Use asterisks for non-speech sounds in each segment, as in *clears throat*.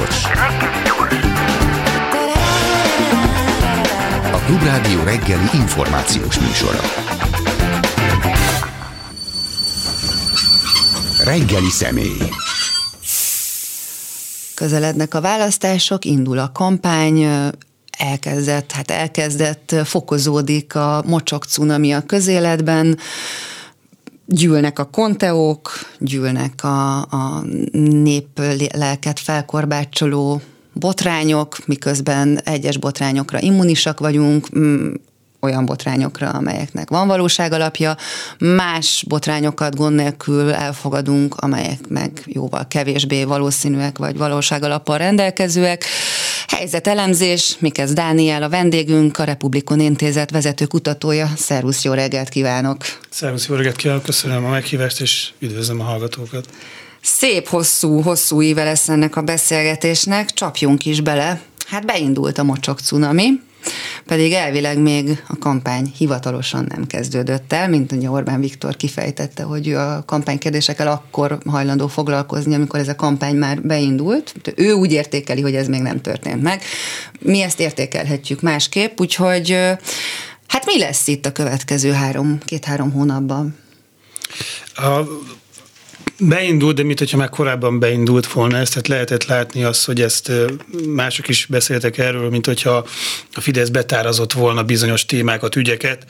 gyors. A Klubrádió reggeli információs műsora. Reggeli személy. Közelednek a választások, indul a kampány, elkezdett, hát elkezdett, fokozódik a mocsok cunami a közéletben, gyűlnek a konteók, gyűlnek a, a nép lelket felkorbácsoló botrányok, miközben egyes botrányokra immunisak vagyunk, olyan botrányokra, amelyeknek van valóság alapja, más botrányokat gond nélkül elfogadunk, amelyek meg jóval kevésbé valószínűek vagy valóság alappal rendelkezőek. Helyzetelemzés, Mikesz Dániel a vendégünk, a Republikon Intézet vezető kutatója. Szervusz, jó reggelt kívánok! Szervusz, jó reggelt kívánok, köszönöm a meghívást, és üdvözlöm a hallgatókat! Szép, hosszú, hosszú éve lesz ennek a beszélgetésnek, csapjunk is bele. Hát beindult a mocsok cunami, pedig elvileg még a kampány hivatalosan nem kezdődött el, mint ugye Orbán Viktor kifejtette, hogy ő a kampánykérdésekkel akkor hajlandó foglalkozni, amikor ez a kampány már beindult. Ő úgy értékeli, hogy ez még nem történt meg. Mi ezt értékelhetjük másképp, úgyhogy hát mi lesz itt a következő három, két-három hónapban? A Beindult, de mint hogyha már korábban beindult volna ez, tehát lehetett látni azt, hogy ezt mások is beszéltek erről, mint hogyha a Fidesz betárazott volna bizonyos témákat, ügyeket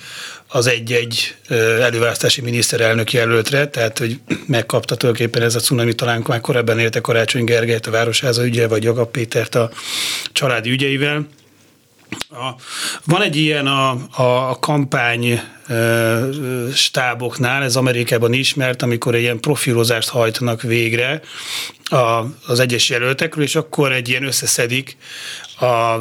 az egy-egy előválasztási miniszterelnök jelöltre, tehát hogy megkapta tulajdonképpen ez a cunami, talán már korábban érte Karácsony Gergelyt a Városháza ügye, vagy Jagab Pétert a családi ügyeivel. A, van egy ilyen a, a, a kampány e, stáboknál, ez Amerikában ismert, amikor egy ilyen profilozást hajtanak végre a, az egyes jelöltekről, és akkor egy ilyen összeszedik a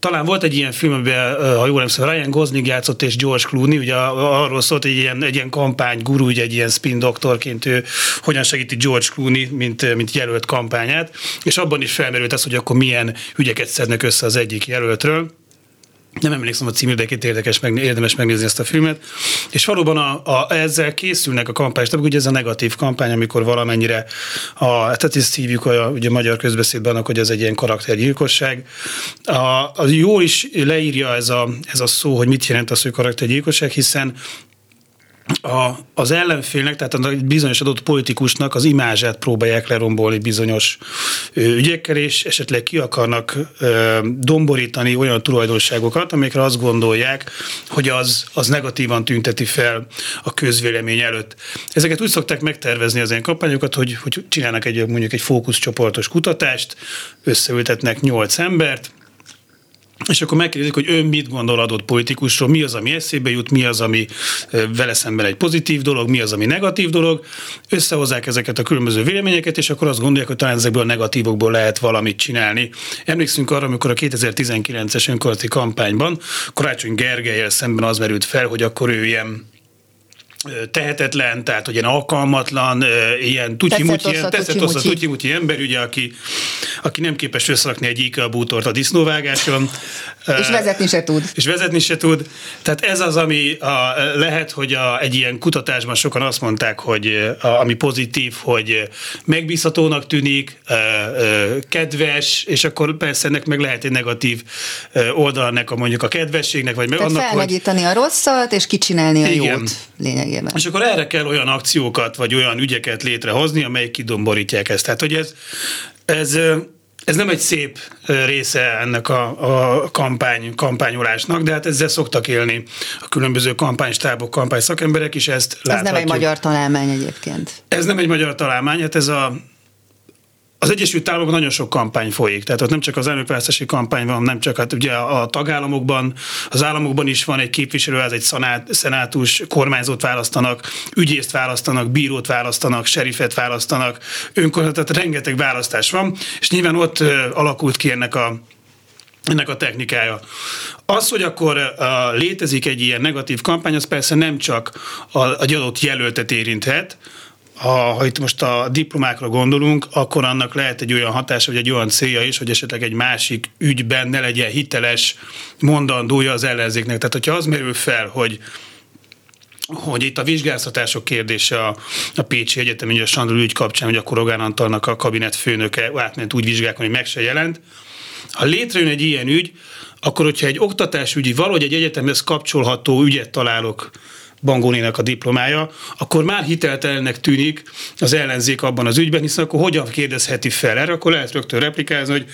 talán volt egy ilyen film, amiben, ha jól emlékszem, Ryan Gosling játszott és George Clooney, ugye arról szólt, hogy egy ilyen, egy ilyen kampány guru, ugye egy ilyen spin doktorként ő hogyan segíti George Clooney, mint, mint jelölt kampányát, és abban is felmerült az, hogy akkor milyen ügyeket szednek össze az egyik jelöltről nem emlékszem a című, de érdekes, meg, érdemes megnézni ezt a filmet. És valóban a, a, ezzel készülnek a kampányok, ugye ez a negatív kampány, amikor valamennyire, a, tehát ezt hívjuk a, ugye a magyar közbeszédben annak, hogy ez egy ilyen karaktergyilkosság. A, a jól is leírja ez a, ez a szó, hogy mit jelent az, hogy karaktergyilkosság, hiszen a, az ellenfélnek, tehát a bizonyos adott politikusnak az imázsát próbálják lerombolni bizonyos ügyekkel, és esetleg ki akarnak ö, domborítani olyan tulajdonságokat, amikre azt gondolják, hogy az, az negatívan tünteti fel a közvélemény előtt. Ezeket úgy szokták megtervezni az ilyen kampányokat, hogy, hogy csinálnak egy mondjuk egy fókuszcsoportos kutatást, összeültetnek nyolc embert, és akkor megkérdezik, hogy ön mit gondol adott politikusról, mi az, ami eszébe jut, mi az, ami vele szemben egy pozitív dolog, mi az, ami negatív dolog. Összehozzák ezeket a különböző véleményeket, és akkor azt gondolják, hogy talán ezekből a negatívokból lehet valamit csinálni. Emlékszünk arra, amikor a 2019-es önkormányzati kampányban Karácsony Gergelyel szemben az merült fel, hogy akkor ő ilyen tehetetlen, tehát ilyen alkalmatlan, ilyen tutyi-mutyi, tutyi-mutyi ember, ugye, aki, aki nem képes összerakni egy IKEA bútort a disznóvágáson. És vezetni se tud. És vezetni se tud. Tehát ez az, ami a, lehet, hogy a, egy ilyen kutatásban sokan azt mondták, hogy a, ami pozitív, hogy megbízhatónak tűnik, kedves, és akkor persze ennek meg lehet egy negatív oldalnak a mondjuk a kedvességnek, vagy meg Tehát annak, felnagyítani hogy... a rosszat, és kicsinálni a igen. jót lényegében. És akkor erre kell olyan akciókat, vagy olyan ügyeket létrehozni, amelyek kidomborítják ezt. Tehát, hogy ez, ez ez nem egy szép része ennek a, a kampány, kampányolásnak, de hát ezzel szoktak élni a különböző kampánystábok, kampányszakemberek is ezt Ez láthatjuk. nem egy magyar találmány egyébként. Ez nem egy magyar találmány, hát ez a az Egyesült Államokban nagyon sok kampány folyik, tehát ott nem csak az elnökválasztási kampány van, nem csak hát ugye a tagállamokban, az államokban is van egy képviselő, ez egy szanát, szenátus, kormányzót választanak, ügyészt választanak, bírót választanak, serifet választanak, önkormányzat, tehát rengeteg választás van, és nyilván ott alakult ki ennek a ennek a technikája. Az, hogy akkor uh, létezik egy ilyen negatív kampány, az persze nem csak a, a adott jelöltet érinthet, ha, ha itt most a diplomákra gondolunk, akkor annak lehet egy olyan hatása, vagy egy olyan célja is, hogy esetleg egy másik ügyben ne legyen hiteles mondandója az ellenzéknek. Tehát, hogyha az merül fel, hogy hogy itt a vizsgáztatások kérdése a, a Pécsi Egyetem, ugye a Sandor ügy kapcsán, hogy akkor Rogán Antalnak a kabinet főnöke átment úgy vizsgálni, hogy meg se jelent. Ha létrejön egy ilyen ügy, akkor hogyha egy oktatásügyi, valahogy egy egyetemhez kapcsolható ügyet találok Bangónének a diplomája, akkor már hiteltelennek tűnik az ellenzék abban az ügyben, hiszen akkor hogyan kérdezheti fel erre, akkor lehet rögtön replikázni, hogy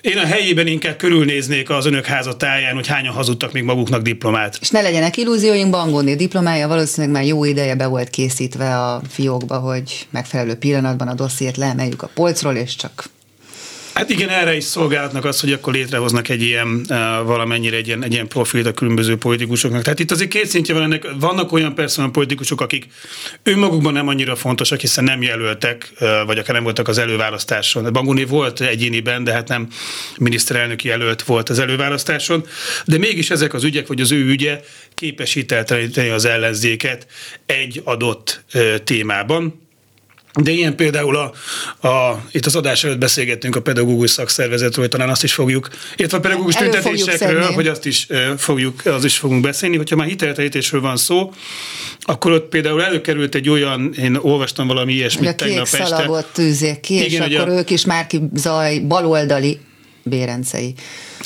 én a helyében inkább körülnéznék az önök házatáján, hogy hányan hazudtak még maguknak diplomát. És ne legyenek illúzióink, Bangóné diplomája valószínűleg már jó ideje be volt készítve a fiókba, hogy megfelelő pillanatban a dossziét leemeljük a polcról, és csak Hát igen, erre is szolgálhatnak az, hogy akkor létrehoznak egy ilyen uh, valamennyire egy ilyen, egy ilyen profilt a különböző politikusoknak. Tehát itt azért két szintje van ennek. Vannak olyan persze olyan politikusok, akik önmagukban nem annyira fontosak, hiszen nem jelöltek, uh, vagy akár nem voltak az előválasztáson. Banguni volt egyéniben, de hát nem miniszterelnöki jelölt volt az előválasztáson. De mégis ezek az ügyek, vagy az ő ügye képesítelteni az ellenzéket egy adott uh, témában de ilyen például a, a, itt az adás előtt beszélgettünk a pedagógus szakszervezetről, talán azt is fogjuk, illetve a pedagógus tüntetésekről, hogy azt is fogjuk, az is fogunk beszélni. Hogyha már hiteltelítésről van szó, akkor ott például előkerült egy olyan, én olvastam valami ilyesmit a tegnap este. szalagot tűzik ki, Igen, és akkor a, ők is már ki zaj, baloldali bérencei.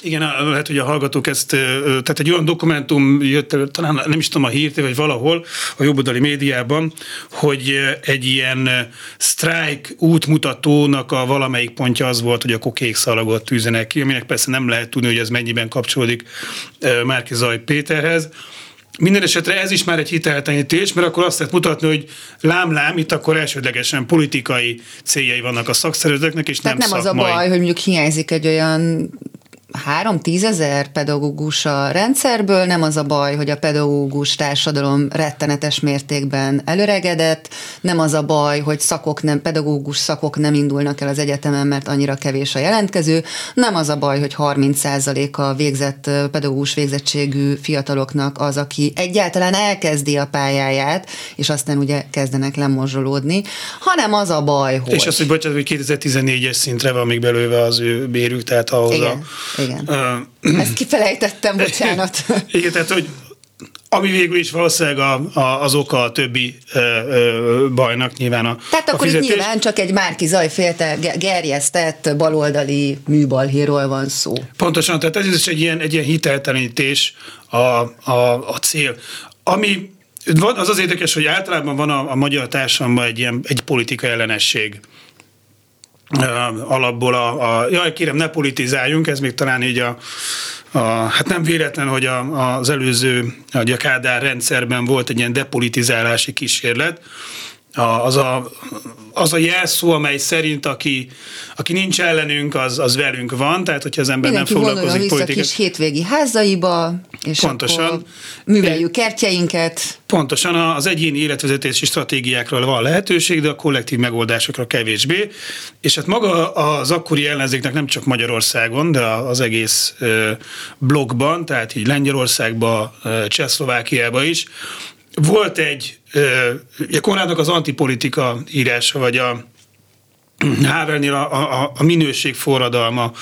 Igen, lehet, hogy a hallgatók ezt, tehát egy olyan dokumentum jött elő, talán nem is tudom a hírté, vagy valahol a jobboldali médiában, hogy egy ilyen sztrájk útmutatónak a valamelyik pontja az volt, hogy a kokék szalagot tűzenek ki, aminek persze nem lehet tudni, hogy ez mennyiben kapcsolódik Márki Zaj Péterhez. Minden esetre ez is már egy hiteltelenítés, mert akkor azt lehet mutatni, hogy lám-lám, itt akkor elsődlegesen politikai céljai vannak a szakszervezeteknek, és Tehát nem, nem az a baj, hogy mondjuk hiányzik egy olyan három tízezer pedagógus a rendszerből, nem az a baj, hogy a pedagógus társadalom rettenetes mértékben előregedett, nem az a baj, hogy szakok nem, pedagógus szakok nem indulnak el az egyetemen, mert annyira kevés a jelentkező, nem az a baj, hogy 30% a végzett pedagógus végzettségű fiataloknak az, aki egyáltalán elkezdi a pályáját, és aztán ugye kezdenek lemorzsolódni, hanem az a baj, hogy... És az, hogy bocsánat, hogy 2014-es szintre van még belőle az ő bérük, tehát ahhoz Igen. a igen. Uh, *clears throat* Ezt kifelejtettem, *clears throat* bocsánat. Igen, tehát, hogy ami végül is valószínűleg a, a, az oka a többi ö, ö, bajnak nyilván a Tehát a akkor fizetés. itt nyilván csak egy Márki Zajfélte gerjesztett baloldali műbalhíról van szó. Pontosan, tehát ez is egy ilyen, egy ilyen hiteltelenítés a, a, a cél. Ami van, az az érdekes, hogy általában van a, a magyar társadalomban egy ilyen egy politika ellenesség alapból a, a, jaj kérem ne politizáljunk, ez még talán így a, a hát nem véletlen, hogy a, az előző, a Kádár rendszerben volt egy ilyen depolitizálási kísérlet, az, a, az a jelszó, amely szerint aki, aki nincs ellenünk, az, az velünk van, tehát hogyha az ember Mindenki nem foglalkozik politikával. kis hétvégi házaiba, és Pontosan. akkor műveljük kertjeinket. Pontosan az egyéni életvezetési stratégiákról van lehetőség, de a kollektív megoldásokra kevésbé. És hát maga az akkori ellenzéknek nem csak Magyarországon, de az egész blogban, tehát így Lengyelországban, Csehszlovákiában is, volt egy, ugye Konrádnak az antipolitika írása, vagy a Havelnél a, a, a minőség forradalma,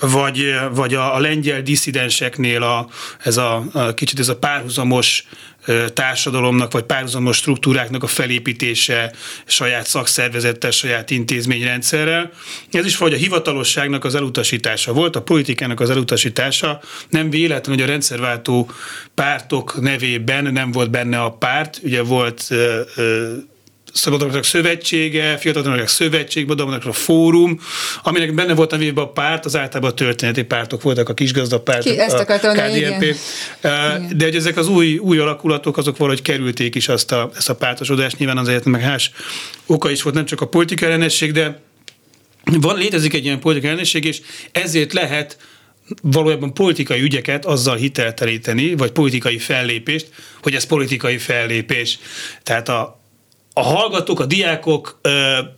vagy, vagy a, a lengyel disszidenseknél a, ez a, a kicsit ez a párhuzamos társadalomnak, vagy párhuzamos struktúráknak a felépítése saját szakszervezettel, saját intézményrendszerrel. Ez is vagy a hivatalosságnak az elutasítása volt, a politikának az elutasítása. Nem véletlen, hogy a rendszerváltó pártok nevében nem volt benne a párt, ugye volt Szabadalmaknak Szövetsége, Fiataloknak Szövetség, Badalmaknak Fórum, aminek benne volt a a párt, az általában a történeti pártok voltak, a kisgazdapárt, Ki, ezt a KDNP. De hogy ezek az új, új alakulatok, azok valahogy kerülték is azt a, ezt a pártosodást, nyilván azért meg más oka is volt, nem csak a politikai ellenesség, de van, létezik egy ilyen politikai ellenesség, és ezért lehet valójában politikai ügyeket azzal hiteltelíteni, vagy politikai fellépést, hogy ez politikai fellépés. Tehát a, a hallgatók, a diákok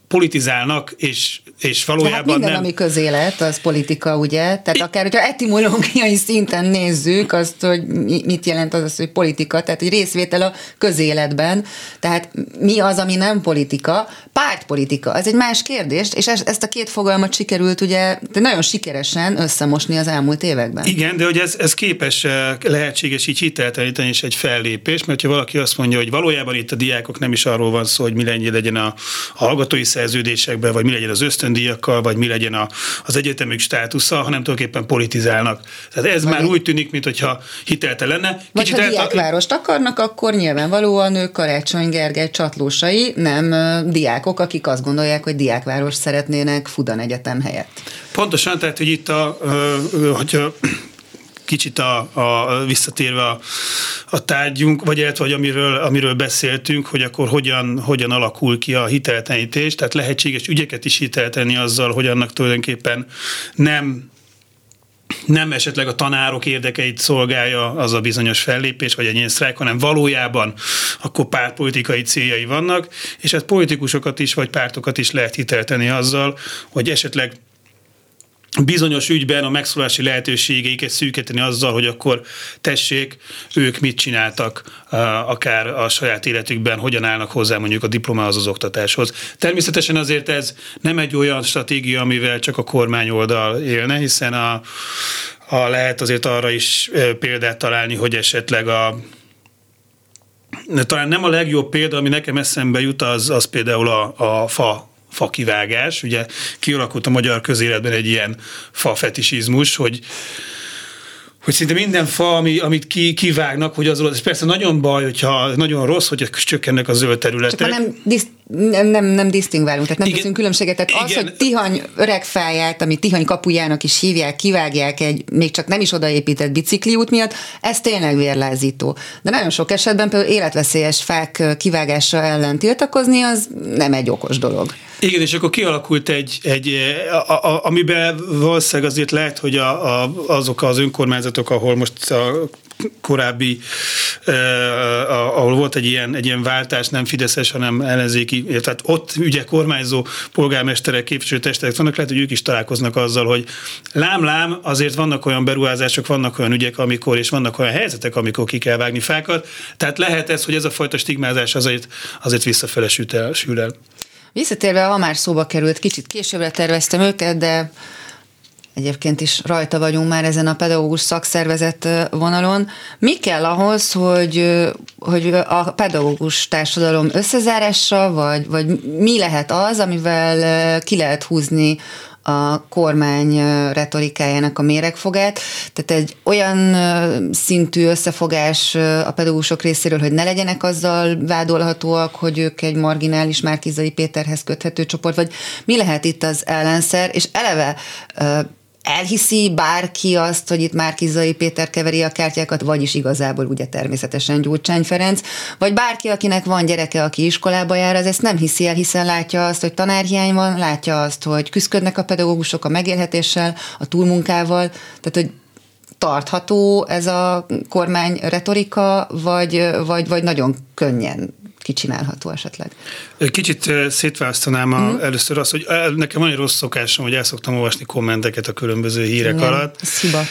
politizálnak, és, és valójában hát minden, nem... ami közélet, az politika, ugye? Tehát I... akár, hogyha etimológiai szinten nézzük azt, hogy mit jelent az, hogy politika, tehát egy részvétel a közéletben, tehát mi az, ami nem politika? Pártpolitika, ez egy más kérdés, és ezt a két fogalmat sikerült ugye de nagyon sikeresen összemosni az elmúlt években. Igen, de hogy ez, ez képes eh, lehetséges így hitelteleníteni is egy fellépés, mert ha valaki azt mondja, hogy valójában itt a diákok nem is arról van szó, hogy mi legyen a, hallgatói szerződésekben, vagy mi legyen az ösztöndíjakkal, vagy mi legyen a, az egyetemük státusza, hanem tulajdonképpen politizálnak. Tehát ez vagy már úgy tűnik, mintha hitelte lenne. Kicsit vagy ha diákvárost akarnak, akkor nyilvánvalóan ők Karácsony Gergely csatlósai, nem diákok, akik azt gondolják, hogy diákváros szeretnének Fudan Egyetem helyett. Pontosan, tehát, hogy itt a, hogyha kicsit a, a visszatérve a, a tárgyunk, vagy illetve, vagy amiről, amiről beszéltünk, hogy akkor hogyan, hogyan alakul ki a hiteltenítés, tehát lehetséges ügyeket is hitelteni azzal, hogy annak tulajdonképpen nem nem esetleg a tanárok érdekeit szolgálja az a bizonyos fellépés, vagy egy ilyen sztrájk, hanem valójában akkor pártpolitikai céljai vannak, és hát politikusokat is, vagy pártokat is lehet hitelteni azzal, hogy esetleg bizonyos ügyben a megszólási lehetőségeiket szűkíteni azzal, hogy akkor tessék, ők mit csináltak akár a saját életükben, hogyan állnak hozzá mondjuk a diplomához, az oktatáshoz. Természetesen azért ez nem egy olyan stratégia, amivel csak a kormány oldal élne, hiszen a, a lehet azért arra is példát találni, hogy esetleg a talán nem a legjobb példa, ami nekem eszembe jut, az, az például a, a fa fakivágás. Ugye kialakult a magyar közéletben egy ilyen fafetisizmus, hogy hogy szinte minden fa, ami, amit ki, kivágnak, hogy az, ez persze nagyon baj, hogyha nagyon rossz, hogy csökkennek a zöld területek. Csak nem, diszt, nem, nem, nem disztingválunk, tehát nem igen, teszünk különbséget. Tehát igen. az, hogy Tihany öregfáját, ami Tihany kapujának is hívják, kivágják egy még csak nem is odaépített bicikliút miatt, ez tényleg vérlázító. De nagyon sok esetben például életveszélyes fák kivágása ellen tiltakozni, az nem egy okos dolog. Igen, és akkor kialakult egy, egy a, a, amiben valószínűleg azért lehet, hogy a, a, azok az önkormányzatok, ahol most a korábbi, eh, ahol volt egy ilyen, egy ilyen váltás, nem Fideszes, hanem ellenzéki, tehát ott ugye kormányzó polgármesterek, képviselőtestek vannak, lehet, hogy ők is találkoznak azzal, hogy lám-lám, azért vannak olyan beruházások, vannak olyan ügyek, amikor, és vannak olyan helyzetek, amikor ki kell vágni fákat, tehát lehet ez, hogy ez a fajta stigmázás azért, azért visszafele sül el. Visszatérve, ha már szóba került, kicsit későbbre terveztem őket, de egyébként is rajta vagyunk már ezen a pedagógus szakszervezet vonalon. Mi kell ahhoz, hogy, hogy a pedagógus társadalom összezárása, vagy, vagy mi lehet az, amivel ki lehet húzni a kormány retorikájának a méregfogát. Tehát egy olyan szintű összefogás a pedagógusok részéről, hogy ne legyenek azzal vádolhatóak, hogy ők egy marginális Márkizai Péterhez köthető csoport, vagy mi lehet itt az ellenszer, és eleve elhiszi bárki azt, hogy itt Márkizai Péter keveri a kártyákat, vagyis igazából ugye természetesen Gyurcsány Ferenc, vagy bárki, akinek van gyereke, aki iskolába jár, az ezt nem hiszi el, hiszen látja azt, hogy tanárhiány van, látja azt, hogy küzdködnek a pedagógusok a megélhetéssel, a túlmunkával, tehát hogy tartható ez a kormány retorika, vagy, vagy, vagy nagyon könnyen kicsinálható esetleg. Kicsit szétválasztanám mm. először azt, hogy nekem van egy rossz szokásom, hogy el szoktam olvasni kommenteket a különböző hírek Igen, alatt. Ez hiba.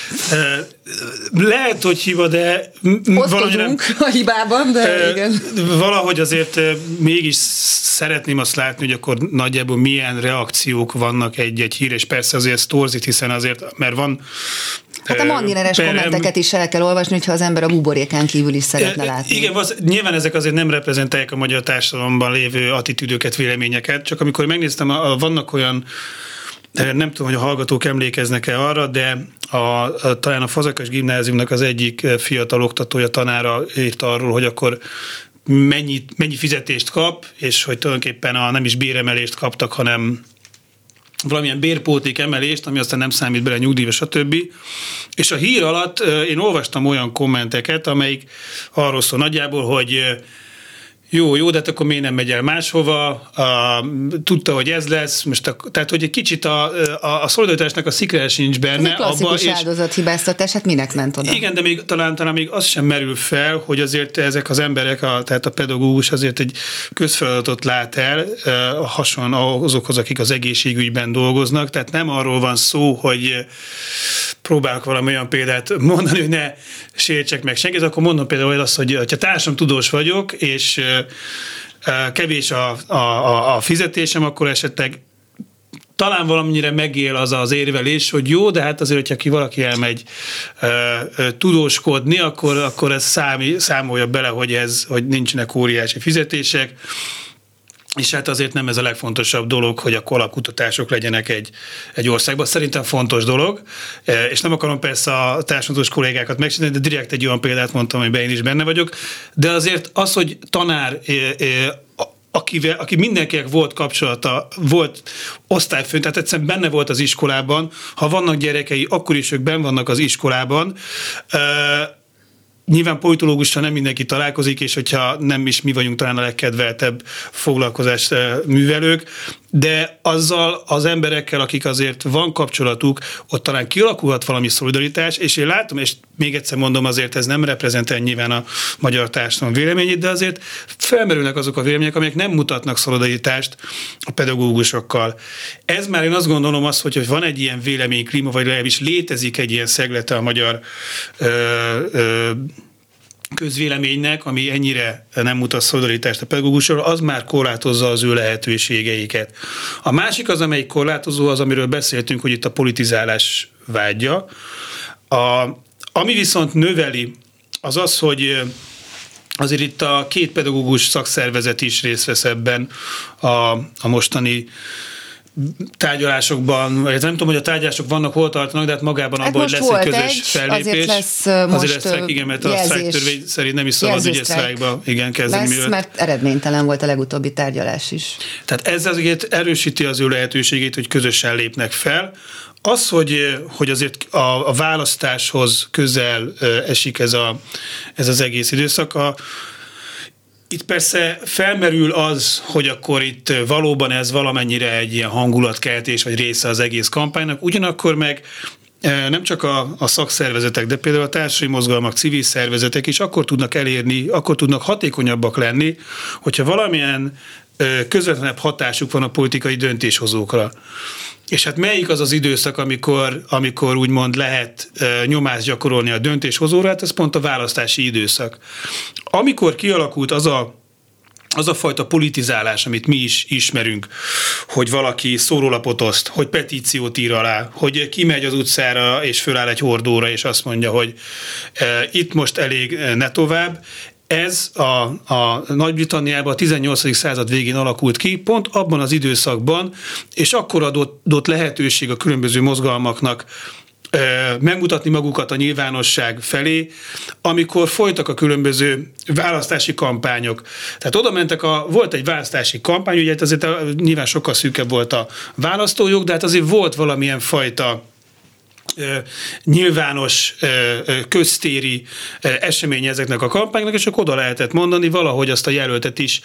Lehet, hogy hiba, de nem, a hibában, de igen. Valahogy azért mégis szeretném azt látni, hogy akkor nagyjából milyen reakciók vannak egy-egy hír, és persze azért torzít, hiszen azért, mert van Hát a mandineres kommenteket is el kell olvasni, hogyha az ember a buborékán kívül is szeretne látni. Igen, az, nyilván ezek azért nem reprezentálják a magyar társadalomban lévő attitűdöket, véleményeket, csak amikor megnéztem, a, a, vannak olyan nem tudom, hogy a hallgatók emlékeznek-e arra, de a, a, talán a Fazakas gimnáziumnak az egyik fiatal oktatója, tanára írt arról, hogy akkor mennyi, mennyi fizetést kap, és hogy tulajdonképpen a, nem is béremelést kaptak, hanem valamilyen bérpóték emelést, ami aztán nem számít bele nyugdíjba, stb. És a hír alatt én olvastam olyan kommenteket, amelyik arról szól nagyjából, hogy jó, jó, de hát akkor miért nem megy el máshova, a, tudta, hogy ez lesz, most a, tehát, hogy egy kicsit a, a, a szolidaritásnak a szikre sincs benne. Ez klasszikus abba, áldozathibáztatás, hát minek ment oda? Igen, de még talán, talán még az sem merül fel, hogy azért ezek az emberek, a, tehát a pedagógus azért egy közfeladatot lát el, hasonlóan azokhoz, akik az egészségügyben dolgoznak, tehát nem arról van szó, hogy próbálok valami olyan példát mondani, hogy ne sértsek meg senkit, akkor mondom például azt, hogy ha társam tudós vagyok, és kevés a, a, a fizetésem, akkor esetleg talán valamennyire megél az az érvelés, hogy jó, de hát azért, hogyha ki valaki elmegy ö, ö, tudóskodni, akkor, akkor ez számi, számolja bele, hogy ez, hogy nincsenek óriási fizetések, és hát azért nem ez a legfontosabb dolog, hogy a kolakutatások legyenek egy, egy országban. Szerintem fontos dolog, e, és nem akarom persze a társadalmas kollégákat megcsinálni, de direkt egy olyan példát mondtam, amiben én is benne vagyok. De azért az, hogy tanár e, e, akivel, aki mindenkinek volt kapcsolata, volt osztályfőn, tehát egyszerűen benne volt az iskolában, ha vannak gyerekei, akkor is ők benn vannak az iskolában, Nyilván politológussal nem mindenki találkozik, és hogyha nem is mi vagyunk talán a legkedveltebb foglalkozás eh, művelők, de azzal az emberekkel, akik azért van kapcsolatuk, ott talán kialakulhat valami szolidaritás, és én látom, és még egyszer mondom, azért ez nem reprezentál nyilván a magyar társadalom véleményét, de azért felmerülnek azok a vélemények, amelyek nem mutatnak szolidaritást a pedagógusokkal. Ez már én azt gondolom azt, hogy, hogy van egy ilyen véleményklíma, vagy legalábbis létezik egy ilyen szeglete a magyar ö, ö, közvéleménynek, ami ennyire nem mutat szolidaritást a pedagógusról, az már korlátozza az ő lehetőségeiket. A másik az, amelyik korlátozó, az, amiről beszéltünk, hogy itt a politizálás vágya. A, ami viszont növeli, az az, hogy azért itt a két pedagógus szakszervezet is részt vesz ebben a, a mostani tárgyalásokban, vagy nem tudom, hogy a tárgyalások vannak, hol tartanak, de hát magában hát abban, hogy lesz egy közös egy, fellépés. Azért lesz most azért lesz igen, mert a sztrájktörvény szerint nem is szabad ugye sztrájkba igen, kezdeni. Lesz, mivel... mert eredménytelen volt a legutóbbi tárgyalás is. Tehát ez azért erősíti az ő lehetőségét, hogy közösen lépnek fel. Az, hogy, hogy azért a, a választáshoz közel esik ez, a, ez az egész időszak, a, itt persze felmerül az, hogy akkor itt valóban ez valamennyire egy ilyen hangulatkeltés, vagy része az egész kampánynak, ugyanakkor meg e, nem csak a, a szakszervezetek, de például a társadalmi mozgalmak, civil szervezetek is akkor tudnak elérni, akkor tudnak hatékonyabbak lenni, hogyha valamilyen e, közvetlenebb hatásuk van a politikai döntéshozókra. És hát melyik az az időszak, amikor, amikor úgymond lehet nyomást gyakorolni a döntéshozóra? Hát ez pont a választási időszak. Amikor kialakult az a az a fajta politizálás, amit mi is ismerünk, hogy valaki szórólapot oszt, hogy petíciót ír alá, hogy kimegy az utcára és föláll egy hordóra, és azt mondja, hogy e, itt most elég ne tovább, ez a, a Nagy-Britanniában a 18. század végén alakult ki, pont abban az időszakban, és akkor adott, lehetőség a különböző mozgalmaknak megmutatni magukat a nyilvánosság felé, amikor folytak a különböző választási kampányok. Tehát oda mentek, a, volt egy választási kampány, ugye hát azért nyilván sokkal szűkebb volt a választójog, de hát azért volt valamilyen fajta nyilvános köztéri esemény ezeknek a kampánynak, és akkor oda lehetett mondani valahogy azt a jelöltet is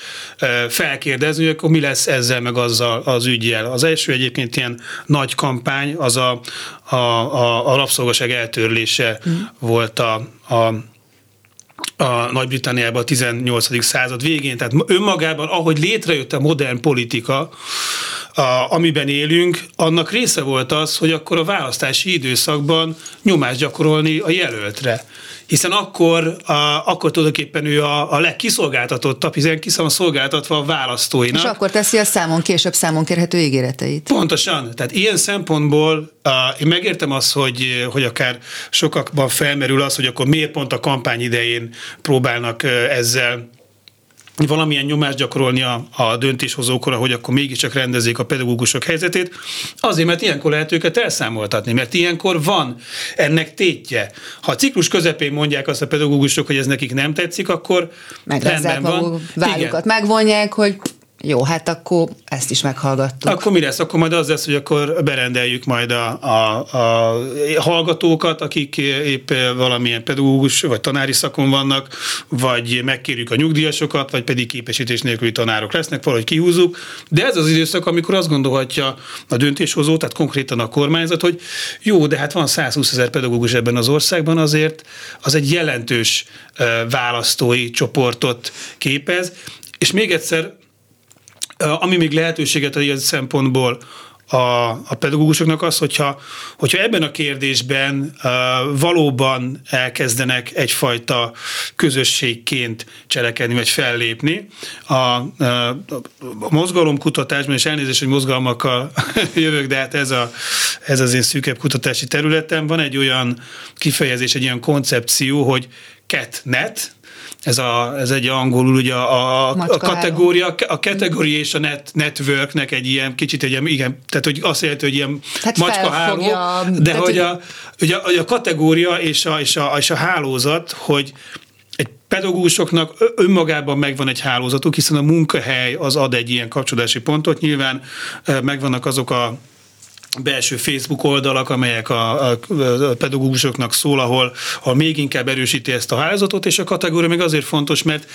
felkérdezni, hogy akkor mi lesz ezzel meg azzal az ügyjel. Az első egyébként ilyen nagy kampány, az a, a, a, a rabszolgaság eltörlése mm. volt a, a a Nagy-Britanniában a 18. század végén, tehát önmagában, ahogy létrejött a modern politika, a, amiben élünk, annak része volt az, hogy akkor a választási időszakban nyomást gyakorolni a jelöltre hiszen akkor, a, akkor tulajdonképpen ő a, a legkiszolgáltatottabb, hiszen ki van szolgáltatva a választóinak. És akkor teszi a számon később számon kérhető ígéreteit. Pontosan. Tehát ilyen szempontból uh, én megértem azt, hogy, hogy akár sokakban felmerül az, hogy akkor miért pont a kampány idején próbálnak ezzel valamilyen nyomást gyakorolni a, a döntéshozókra, hogy akkor mégiscsak rendezzék a pedagógusok helyzetét, azért, mert ilyenkor lehet őket elszámoltatni, mert ilyenkor van ennek tétje. Ha a ciklus közepén mondják azt a pedagógusok, hogy ez nekik nem tetszik, akkor rendben van. Vállukat megvonják, hogy Jó, hát akkor ezt is meghallgattuk. Akkor mi lesz? Akkor majd az lesz, hogy akkor berendeljük majd a, a, a hallgatókat, akik épp valamilyen pedagógus vagy tanári szakon vannak, vagy megkérjük a nyugdíjasokat, vagy pedig képesítés nélküli tanárok lesznek, valahogy kihúzzuk. De ez az időszak, amikor azt gondolhatja a döntéshozó, tehát konkrétan a kormányzat, hogy jó, de hát van 120 ezer pedagógus ebben az országban, azért az egy jelentős választói csoportot képez, és még egyszer ami még lehetőséget ad ilyen szempontból a, a pedagógusoknak az, hogyha, hogyha ebben a kérdésben uh, valóban elkezdenek egyfajta közösségként cselekedni, vagy fellépni. A, a, a mozgalomkutatásban, és elnézést, hogy mozgalmakkal *laughs* jövök, de hát ez, a, ez az én szűkebb kutatási területem, van egy olyan kifejezés, egy olyan koncepció, hogy catnet, ez, a, ez egy angolul ugye a, a, a kategória, a kategória és a net, networknek egy ilyen kicsit egy ilyen, igen, tehát hogy azt jelenti, hogy ilyen hát macskaháló, de hogy a, ugye a, a kategória és a, és, a, és a hálózat, hogy egy pedagógusoknak önmagában megvan egy hálózatuk, hiszen a munkahely az ad egy ilyen kapcsolódási pontot. Nyilván megvannak azok a belső Facebook oldalak, amelyek a, a pedagógusoknak szól, ahol, ahol még inkább erősíti ezt a hálózatot, és a kategória még azért fontos, mert,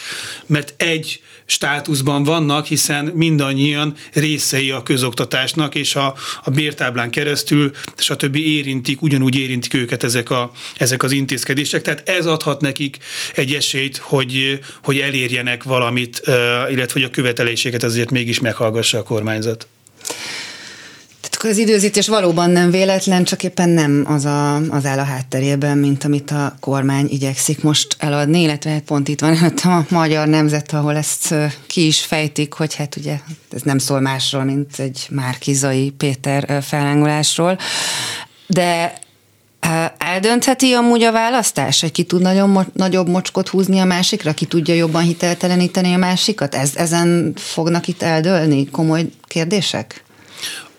mert egy státuszban vannak, hiszen mindannyian részei a közoktatásnak, és a, a bértáblán keresztül, stb. érintik, ugyanúgy érintik őket ezek, a, ezek az intézkedések. Tehát ez adhat nekik egy esélyt, hogy, hogy elérjenek valamit, illetve hogy a követeléseket azért mégis meghallgassa a kormányzat akkor az időzítés valóban nem véletlen, csak éppen nem az, a, az áll a hátterében, mint amit a kormány igyekszik most eladni, illetve hát pont itt van a magyar nemzet, ahol ezt ki is fejtik, hogy hát ugye ez nem szól másról, mint egy Márkizai Péter fellángolásról. De Eldöntheti amúgy a választás, hogy ki tud nagyon nagyobb mocskot húzni a másikra, ki tudja jobban hitelteleníteni a másikat? Ez, ezen fognak itt eldőlni komoly kérdések?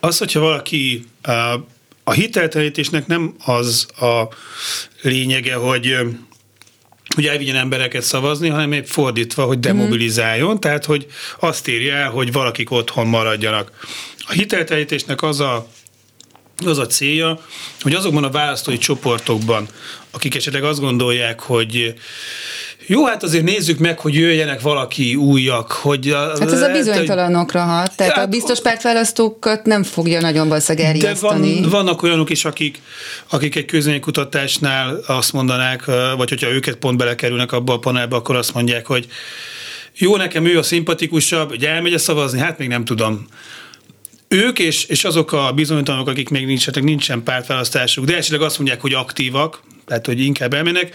Az, hogyha valaki a hiteltelenítésnek nem az a lényege, hogy hogy elvigyen embereket szavazni, hanem épp fordítva, hogy demobilizáljon, mm. tehát hogy azt írja el, hogy valakik otthon maradjanak. A hiteltelenítésnek az a az a célja, hogy azokban a választói csoportokban, akik esetleg azt gondolják, hogy jó, hát azért nézzük meg, hogy jöjjenek valaki újak. Hogy a, hát ez a bizonytalanokra hat, tehát hát, a biztos pártválasztókat nem fogja nagyon valószínűleg erjeszteni. De van, vannak olyanok is, akik, akik egy közönkutatásnál azt mondanák, vagy hogyha őket pont belekerülnek abba a panelbe, akkor azt mondják, hogy jó, nekem ő a szimpatikusabb, hogy elmegy szavazni, hát még nem tudom ők és, és azok a bizonytalanok, akik még nincsenek, nincsen pártválasztásuk, de esetleg azt mondják, hogy aktívak, tehát hogy inkább elmennek,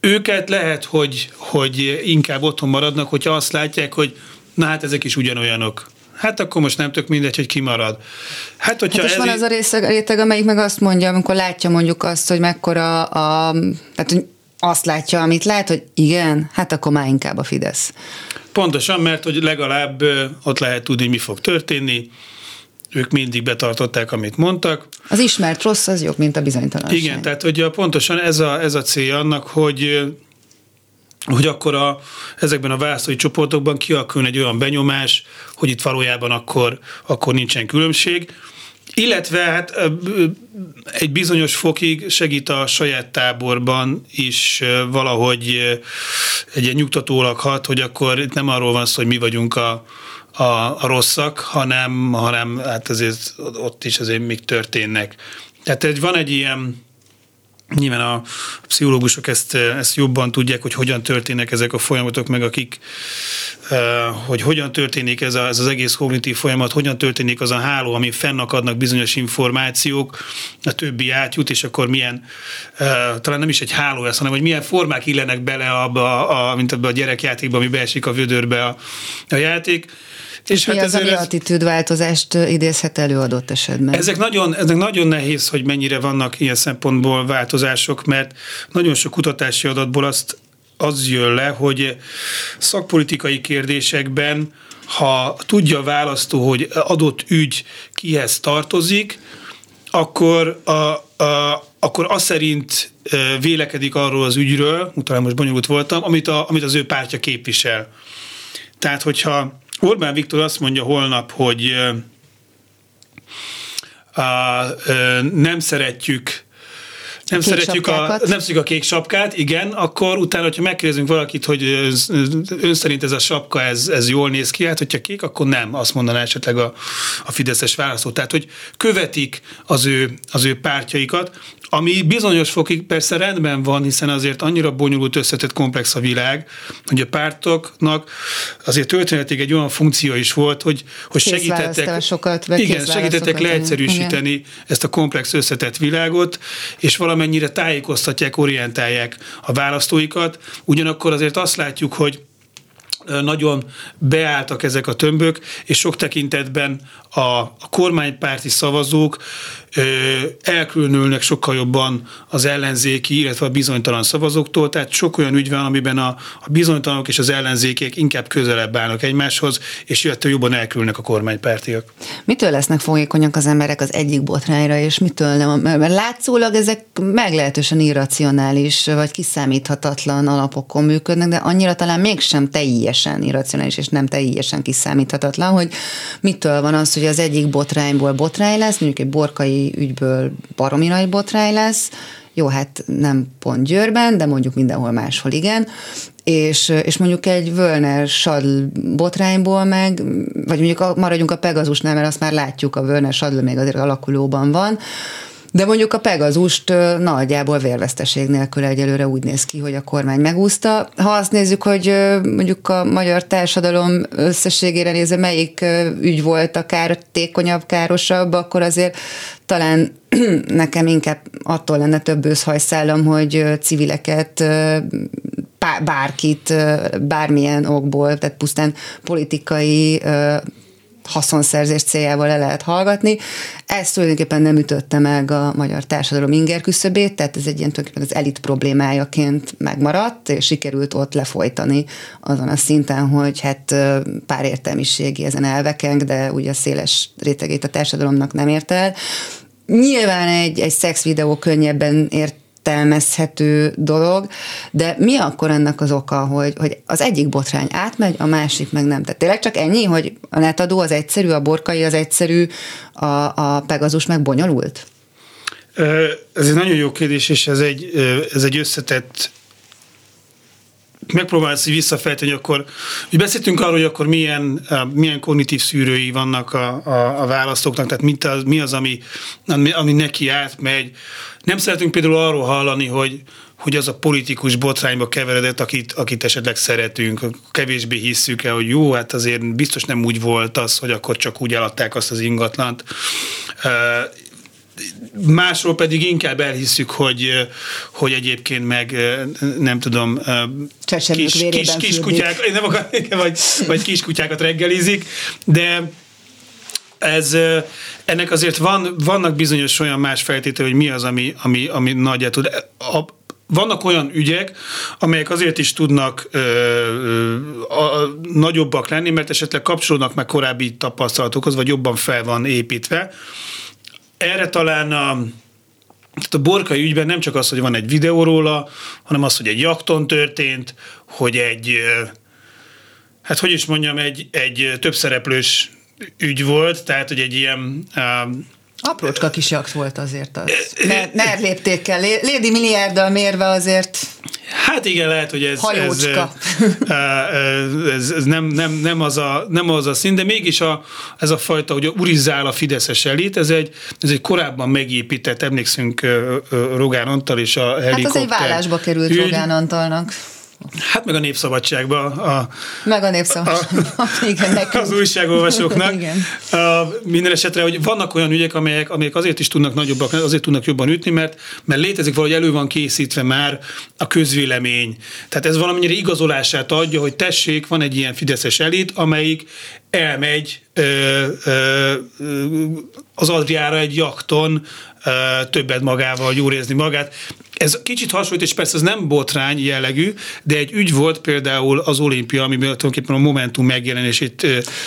őket lehet, hogy, hogy inkább otthon maradnak, hogyha azt látják, hogy na hát ezek is ugyanolyanok. Hát akkor most nem tök mindegy, hogy kimarad. Hát, hogyha hát és ez van az a réteg, réteg, amelyik meg azt mondja, amikor látja mondjuk azt, hogy mekkora a, tehát hogy azt látja, amit lát, hogy igen, hát akkor már inkább a Fidesz. Pontosan, mert hogy legalább ott lehet tudni, mi fog történni, ők mindig betartották, amit mondtak. Az ismert rossz az jobb, mint a bizonytalanság. Igen, tehát hogy pontosan ez a, ez a célja annak, hogy hogy akkor a, ezekben a választói csoportokban kialakul egy olyan benyomás, hogy itt valójában akkor, akkor nincsen különbség. Illetve hát egy bizonyos fokig segít a saját táborban is valahogy egy ilyen nyugtatólag hat, hogy akkor itt nem arról van szó, hogy mi vagyunk a, a, a rosszak, hanem, hanem hát azért ott is azért még történnek. Tehát egy, van egy ilyen, nyilván a pszichológusok ezt, ezt jobban tudják, hogy hogyan történnek ezek a folyamatok, meg akik, hogy hogyan történik ez, a, ez az egész kognitív folyamat, hogyan történik az a háló, ami fennakadnak bizonyos információk, a többi átjut, és akkor milyen, talán nem is egy háló lesz, hanem hogy milyen formák illenek bele abba, a, mint abba a gyerekjátékba, ami beesik a vödörbe a, a játék és mi hát az, ami ez... attitűdváltozást idézhet elő adott esetben? Ezek nagyon, ezek nagyon nehéz, hogy mennyire vannak ilyen szempontból változások, mert nagyon sok kutatási adatból azt az jön le, hogy szakpolitikai kérdésekben, ha tudja a választó, hogy adott ügy kihez tartozik, akkor, a, a, akkor az szerint vélekedik arról az ügyről, utána most bonyolult voltam, amit, a, amit az ő pártja képvisel. Tehát, hogyha Orbán Viktor azt mondja holnap, hogy a, a, nem szeretjük nem szeretjük, a, nem szeretjük a kék sapkát, igen, akkor utána, hogyha megkérdezünk valakit, hogy ön szerint ez a sapka, ez, ez jól néz ki, hát hogyha kék, akkor nem, azt mondaná esetleg a, a Fideszes választó. Tehát, hogy követik az ő, az ő pártjaikat, ami bizonyos fokig persze rendben van, hiszen azért annyira bonyolult, összetett, komplex a világ, hogy a pártoknak azért történetig egy olyan funkció is volt, hogy, hogy segítettek, sokat, igen, segítettek leegyszerűsíteni igen. ezt a komplex, összetett világot, és valamennyire tájékoztatják, orientálják a választóikat. Ugyanakkor azért azt látjuk, hogy nagyon beálltak ezek a tömbök, és sok tekintetben a, a kormánypárti szavazók elkülönülnek sokkal jobban az ellenzéki, illetve a bizonytalan szavazóktól, tehát sok olyan ügy van, amiben a, a bizonytalanok és az ellenzékek inkább közelebb állnak egymáshoz, és jöttől jobban elkülnek a kormánypártiak. Mitől lesznek fogékonyak az emberek az egyik botrányra, és mitől nem? Mert látszólag ezek meglehetősen irracionális, vagy kiszámíthatatlan alapokon működnek, de annyira talán mégsem teljesen irracionális, és nem teljesen kiszámíthatatlan, hogy mitől van az, hogy az egyik botrányból botrány lesz, mondjuk egy borkai ügyből baromi nagy botrány lesz, jó, hát nem pont Győrben, de mondjuk mindenhol máshol igen, és, és mondjuk egy Völner Sadl botrányból meg, vagy mondjuk maradjunk a Pegazusnál, mert azt már látjuk, a Völner Sadl még azért alakulóban van, de mondjuk a Pegazust nagyjából vérveszteség nélkül egyelőre úgy néz ki, hogy a kormány megúszta. Ha azt nézzük, hogy mondjuk a magyar társadalom összességére nézve melyik ügy volt a kártékonyabb, károsabb, akkor azért talán *clears throat* nekem inkább attól lenne több őszhajszállam, hogy civileket bárkit, bármilyen okból, tehát pusztán politikai haszonszerzés céljával le lehet hallgatni. Ez tulajdonképpen nem ütötte meg a magyar társadalom inger küszöbét, tehát ez egy ilyen tulajdonképpen az elit problémájaként megmaradt, és sikerült ott lefolytani azon a szinten, hogy hát pár értelmiségi ezen elvekeng, de ugye a széles rétegét a társadalomnak nem ért el. Nyilván egy, egy szexvideó könnyebben ért értelmezhető dolog, de mi akkor ennek az oka, hogy, hogy az egyik botrány átmegy, a másik meg nem. Tehát tényleg csak ennyi, hogy a netadó az egyszerű, a borkai az egyszerű, a, a Pegazus meg bonyolult? Ez egy nagyon jó kérdés, és ez egy, ez egy összetett megpróbálsz így visszafejteni, akkor hogy beszéltünk arról, hogy akkor milyen, milyen kognitív szűrői vannak a, a, a választóknak, tehát mit az, mi az, ami, ami neki átmegy. Nem szeretünk például arról hallani, hogy, hogy az a politikus botrányba keveredett, akit, akit esetleg szeretünk, kevésbé hisszük el, hogy jó, hát azért biztos nem úgy volt az, hogy akkor csak úgy eladták azt az ingatlant. Másról pedig inkább elhisszük, hogy, hogy egyébként meg nem tudom, kis, kis, kis kutyák, nem akar, vagy, vagy kiskutyákat reggelizik, de ez, ennek azért van, vannak bizonyos olyan más feltétele, hogy mi az, ami, ami, ami nagyját tud. A, vannak olyan ügyek, amelyek azért is tudnak ö, ö, a, nagyobbak lenni, mert esetleg kapcsolódnak meg korábbi tapasztalatokhoz, vagy jobban fel van építve erre talán a, a borkai ügyben nem csak az, hogy van egy videó róla, hanem az, hogy egy jakton történt, hogy egy, hát hogy is mondjam, egy, egy többszereplős ügy volt, tehát hogy egy ilyen Aprócska kis jakt volt azért az. Ne, ne lépték el. Lady milliárddal mérve azért Hát igen, lehet, hogy ez, ez, ez, ez nem, nem, nem, az a, nem az a szín, de mégis a, ez a fajta, hogy urizál a fideszes elit, ez egy, ez egy korábban megépített, emlékszünk Rogán Antal és a helikopter. Hát az egy vállásba került ügy. Rogán Antalnak. Hát meg a népszabadságba. A, meg a népszabadságba, *laughs* igen. Nekünk. Az újságolvasóknak. igen. A, minden esetre, hogy vannak olyan ügyek, amelyek, amelyek azért is tudnak nagyobbak, azért tudnak jobban ütni, mert, mert létezik valahogy elő van készítve már a közvélemény. Tehát ez valamennyire igazolását adja, hogy tessék, van egy ilyen fideszes elit, amelyik elmegy ö, ö, az Adriára egy jakton, többet magával gyúrézni magát. Ez kicsit hasonlít, és persze ez nem botrány jellegű, de egy ügy volt például az olimpia, amiben tulajdonképpen a Momentum megjelenését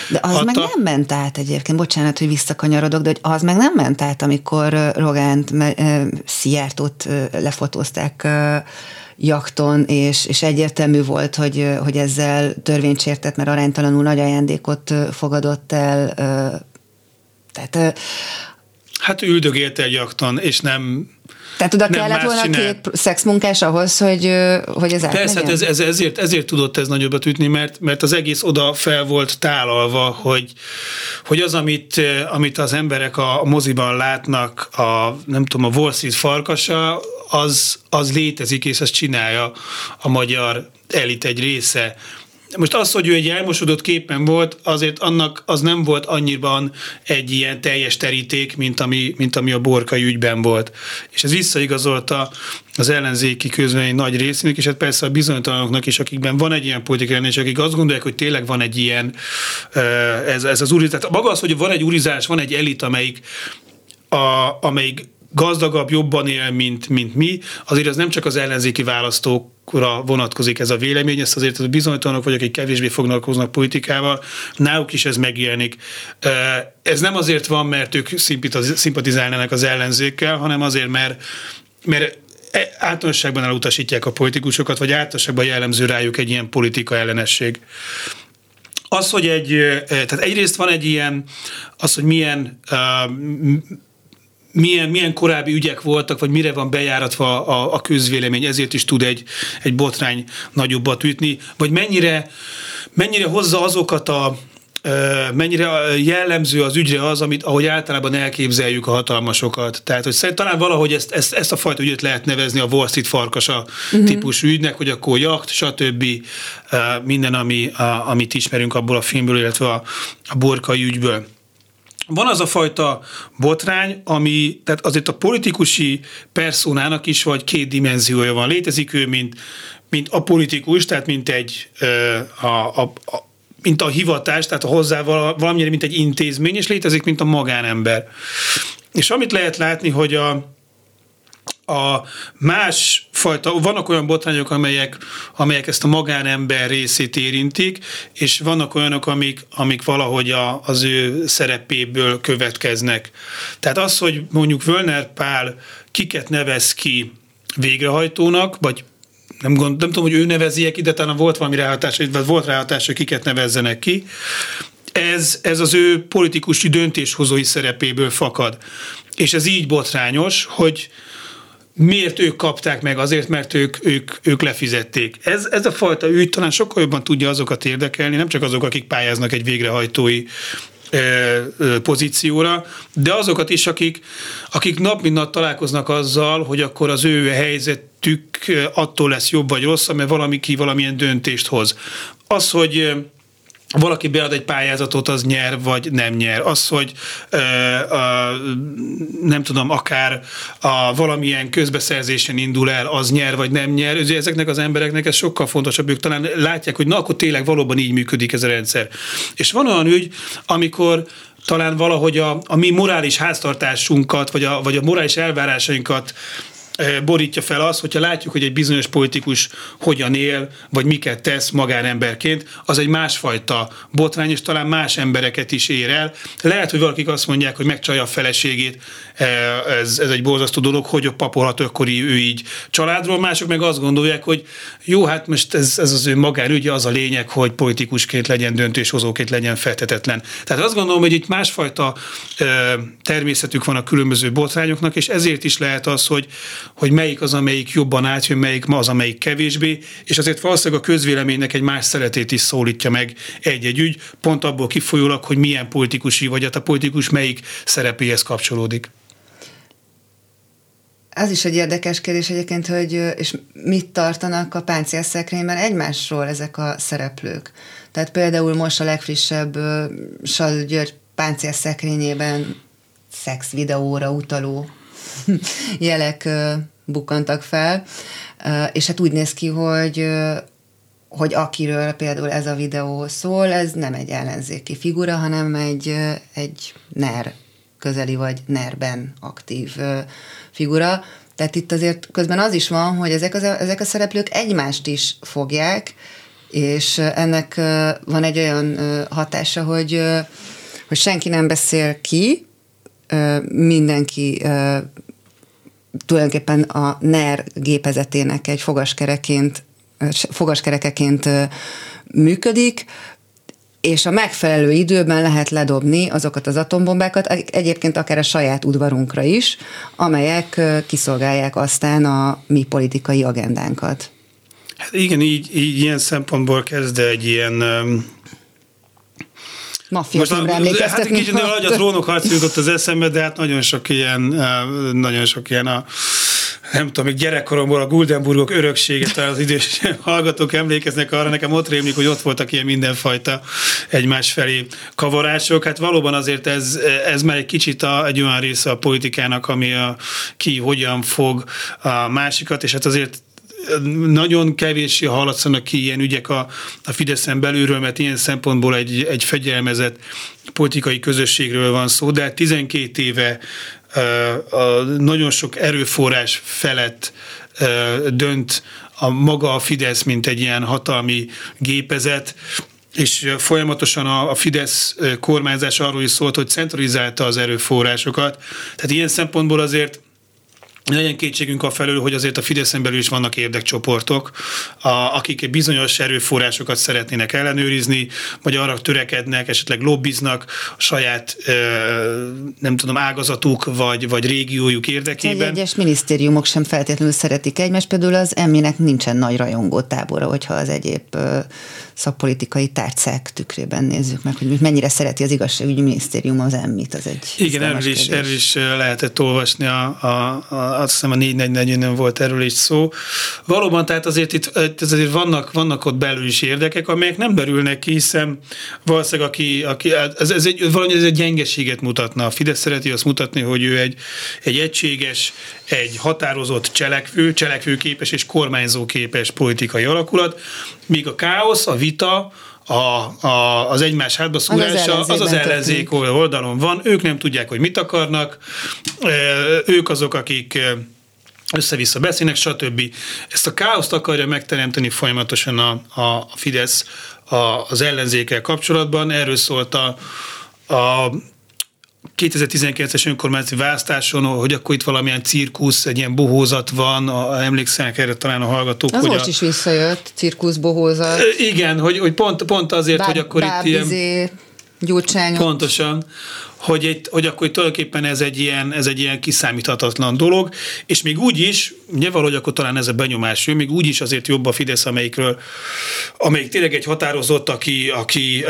De az adta. meg nem ment át egyébként, bocsánat, hogy visszakanyarodok, de hogy az meg nem ment át, amikor Rogánt, Szijjártót lefotózták jakton, és, és egyértelmű volt, hogy, hogy ezzel törvényt sértett, mert aránytalanul nagy ajándékot fogadott el. Tehát, hát üldögélte egy jakton, és nem tehát oda kellett volna csinál. két szexmunkás ahhoz, hogy, hogy ez Persze, hát ez, ez, ezért, ezért tudott ez nagyobbat ütni, mert, mert az egész oda fel volt tálalva, hogy, hogy az, amit, amit az emberek a moziban látnak, a, nem tudom, a Wall Street farkasa, az, az létezik, és azt csinálja a magyar elit egy része. Most az, hogy ő egy elmosodott képen volt, azért annak az nem volt annyiban egy ilyen teljes teríték, mint ami, mint ami a borkai ügyben volt. És ez visszaigazolta az ellenzéki közvélemény nagy részének, és hát persze a bizonytalanoknak is, akikben van egy ilyen politikai és akik azt gondolják, hogy tényleg van egy ilyen, ez, ez az urizás. Maga az, hogy van egy urizás, van egy elit, amelyik, a, amelyik gazdagabb, jobban él, mint, mint mi, azért ez nem csak az ellenzéki választókra vonatkozik ez a vélemény, ezt azért az bizonytalanok vagy, akik kevésbé foglalkoznak politikával, náluk is ez megjelenik. Ez nem azért van, mert ők szimpatizálnának az ellenzékkel, hanem azért, mert, mert e, általánosságban elutasítják a politikusokat, vagy általánosságban jellemző rájuk egy ilyen politika ellenesség. Az, hogy egy, tehát egyrészt van egy ilyen, az, hogy milyen milyen, milyen korábbi ügyek voltak, vagy mire van bejáratva a, a közvélemény, ezért is tud egy, egy botrány nagyobbat ütni, vagy mennyire, mennyire hozza azokat a, mennyire jellemző az ügyre az, amit ahogy általában elképzeljük a hatalmasokat. Tehát, hogy szerint talán valahogy ezt, ezt, ezt a fajta ügyet lehet nevezni a Wall Street farkasa uh-huh. típusú ügynek, hogy akkor jacht, stb. minden, ami, a, amit ismerünk abból a filmből, illetve a, a borkai ügyből. Van az a fajta botrány, ami, tehát azért a politikusi personának is vagy két dimenziója van. Létezik ő, mint, mint a politikus, tehát mint egy a, a, a mint a hivatás, tehát hozzá valamilyen, mint egy intézmény, és létezik, mint a magánember. És amit lehet látni, hogy a, a más fajta, vannak olyan botrányok, amelyek, amelyek ezt a magánember részét érintik, és vannak olyanok, amik, amik valahogy a, az ő szerepéből következnek. Tehát az, hogy mondjuk Völner Pál kiket nevez ki végrehajtónak, vagy nem, gond, nem tudom, hogy ő nevezi ki, de talán volt valami ráhatás, vagy volt ráhatás, hogy kiket nevezzenek ki. Ez, ez az ő politikusi döntéshozói szerepéből fakad. És ez így botrányos, hogy, miért ők kapták meg? Azért, mert ők, ők, ők lefizették. Ez, ez a fajta ügy talán sokkal jobban tudja azokat érdekelni, nem csak azok, akik pályáznak egy végrehajtói pozícióra, de azokat is, akik, akik nap mint nap találkoznak azzal, hogy akkor az ő helyzetük attól lesz jobb vagy rosszabb, mert valami valamilyen döntést hoz. Az, hogy valaki bead egy pályázatot, az nyer, vagy nem nyer. Az, hogy ö, ö, nem tudom, akár a valamilyen közbeszerzésen indul el, az nyer, vagy nem nyer. Ugye ezeknek az embereknek ez sokkal fontosabb. Ők talán látják, hogy na, akkor tényleg valóban így működik ez a rendszer. És van olyan ügy, amikor talán valahogy a, a mi morális háztartásunkat, vagy a, vagy a morális elvárásainkat borítja fel az, hogyha látjuk, hogy egy bizonyos politikus hogyan él, vagy miket tesz magánemberként, az egy másfajta botrány, és talán más embereket is ér el. Lehet, hogy valakik azt mondják, hogy megcsalja a feleségét, ez, ez egy borzasztó dolog, hogy papolhat akkor ő így családról, mások meg azt gondolják, hogy jó, hát most ez, ez az ő magánügye, az a lényeg, hogy politikusként legyen, döntéshozóként legyen feltetetlen. Tehát azt gondolom, hogy itt másfajta természetük van a különböző botrányoknak, és ezért is lehet az, hogy, hogy melyik az, amelyik jobban átjön, melyik ma az, amelyik kevésbé, és azért valószínűleg a közvéleménynek egy más szeretét is szólítja meg egy-egy ügy, pont abból kifolyólag, hogy milyen politikusi vagy, hát a politikus melyik szerepéhez kapcsolódik. Az is egy érdekes kérdés egyébként, hogy és mit tartanak a páncélszekrényben egymásról ezek a szereplők. Tehát például most a legfrissebb Sal György páncélszekrényében szex videóra utaló *laughs* jelek bukantak fel, és hát úgy néz ki, hogy hogy akiről például ez a videó szól, ez nem egy ellenzéki figura, hanem egy, egy NER közeli vagy NER-ben aktív figura. Tehát itt azért közben az is van, hogy ezek, az, ezek a szereplők egymást is fogják, és ennek van egy olyan hatása, hogy, hogy senki nem beszél ki, mindenki tulajdonképpen a NER gépezetének egy fogaskereként, fogaskerekeként működik, és a megfelelő időben lehet ledobni azokat az atombombákat, egyébként akár a saját udvarunkra is, amelyek kiszolgálják aztán a mi politikai agendánkat. Hát igen, így, így ilyen szempontból kezd egy ilyen Maffia Most a, hát egy kicsit a, a trónok harc *laughs* jutott az eszembe, de hát nagyon sok ilyen, nagyon sok ilyen a nem tudom, még gyerekkoromból a Guldenburgok örökséget az idős *laughs* hallgatók emlékeznek arra, nekem ott rémlik, hogy ott voltak ilyen mindenfajta egymás felé kavarások. Hát valóban azért ez, ez már egy kicsit a, egy olyan része a politikának, ami a, ki hogyan fog a másikat, és hát azért nagyon kevés hallatszanak ki ilyen ügyek a, a Fideszen belülről, mert ilyen szempontból egy, egy fegyelmezett politikai közösségről van szó, de 12 éve a nagyon sok erőforrás felett dönt a maga a Fidesz, mint egy ilyen hatalmi gépezet, és folyamatosan a, Fidesz kormányzás arról is szólt, hogy centralizálta az erőforrásokat. Tehát ilyen szempontból azért legyen kétségünk a felül, hogy azért a Fideszen belül is vannak érdekcsoportok, a, akik bizonyos erőforrásokat szeretnének ellenőrizni, vagy arra törekednek, esetleg lobbiznak a saját, nem tudom, ágazatuk, vagy, vagy régiójuk érdekében. Egy egyes minisztériumok sem feltétlenül szeretik egymást, például az emminek nincsen nagy rajongó tábora, hogyha az egyéb szakpolitikai tárcák tükrében nézzük meg, hogy mennyire szereti az igazságügyi minisztérium az emmit. Az egy Igen, erről is, erről is lehetett olvasni, a, a, a, azt hiszem a 444 volt erről is szó. Valóban, tehát azért itt azért vannak, vannak ott belül is érdekek, amelyek nem derülnek ki, hiszen valószínűleg aki, aki ez, ez, egy, valami ez egy gyengeséget mutatna. A Fidesz szereti azt mutatni, hogy ő egy, egy egységes, egy határozott cselekvő, cselekvőképes és kormányzóképes politikai alakulat, míg a káosz, a vita, a, a, az egymás hátba szúrása, az az, az ellenzék oldalon van, ők nem tudják, hogy mit akarnak, ők azok, akik össze-vissza beszélnek, stb. Ezt a káoszt akarja megteremteni folyamatosan a, a Fidesz a, az ellenzékkel kapcsolatban. Erről szólt a, a 2019-es önkormányzati választáson, hogy akkor itt valamilyen cirkusz, egy ilyen bohózat van, a, emlékszenek erre talán a hallgatók. Az hogy most a, is visszajött, cirkusz, bohózat. Igen, hogy, hogy pont, pont azért, Bá, hogy akkor itt ilyen... Gyurcsányok. Pontosan, hogy, egy, hogy akkor itt tulajdonképpen ez egy, ilyen, ez egy ilyen kiszámíthatatlan dolog, és még úgy is, ugye valahogy akkor talán ez a benyomás jön, még úgy is azért jobb a Fidesz, amelyikről, amelyik tényleg egy határozott, aki, aki,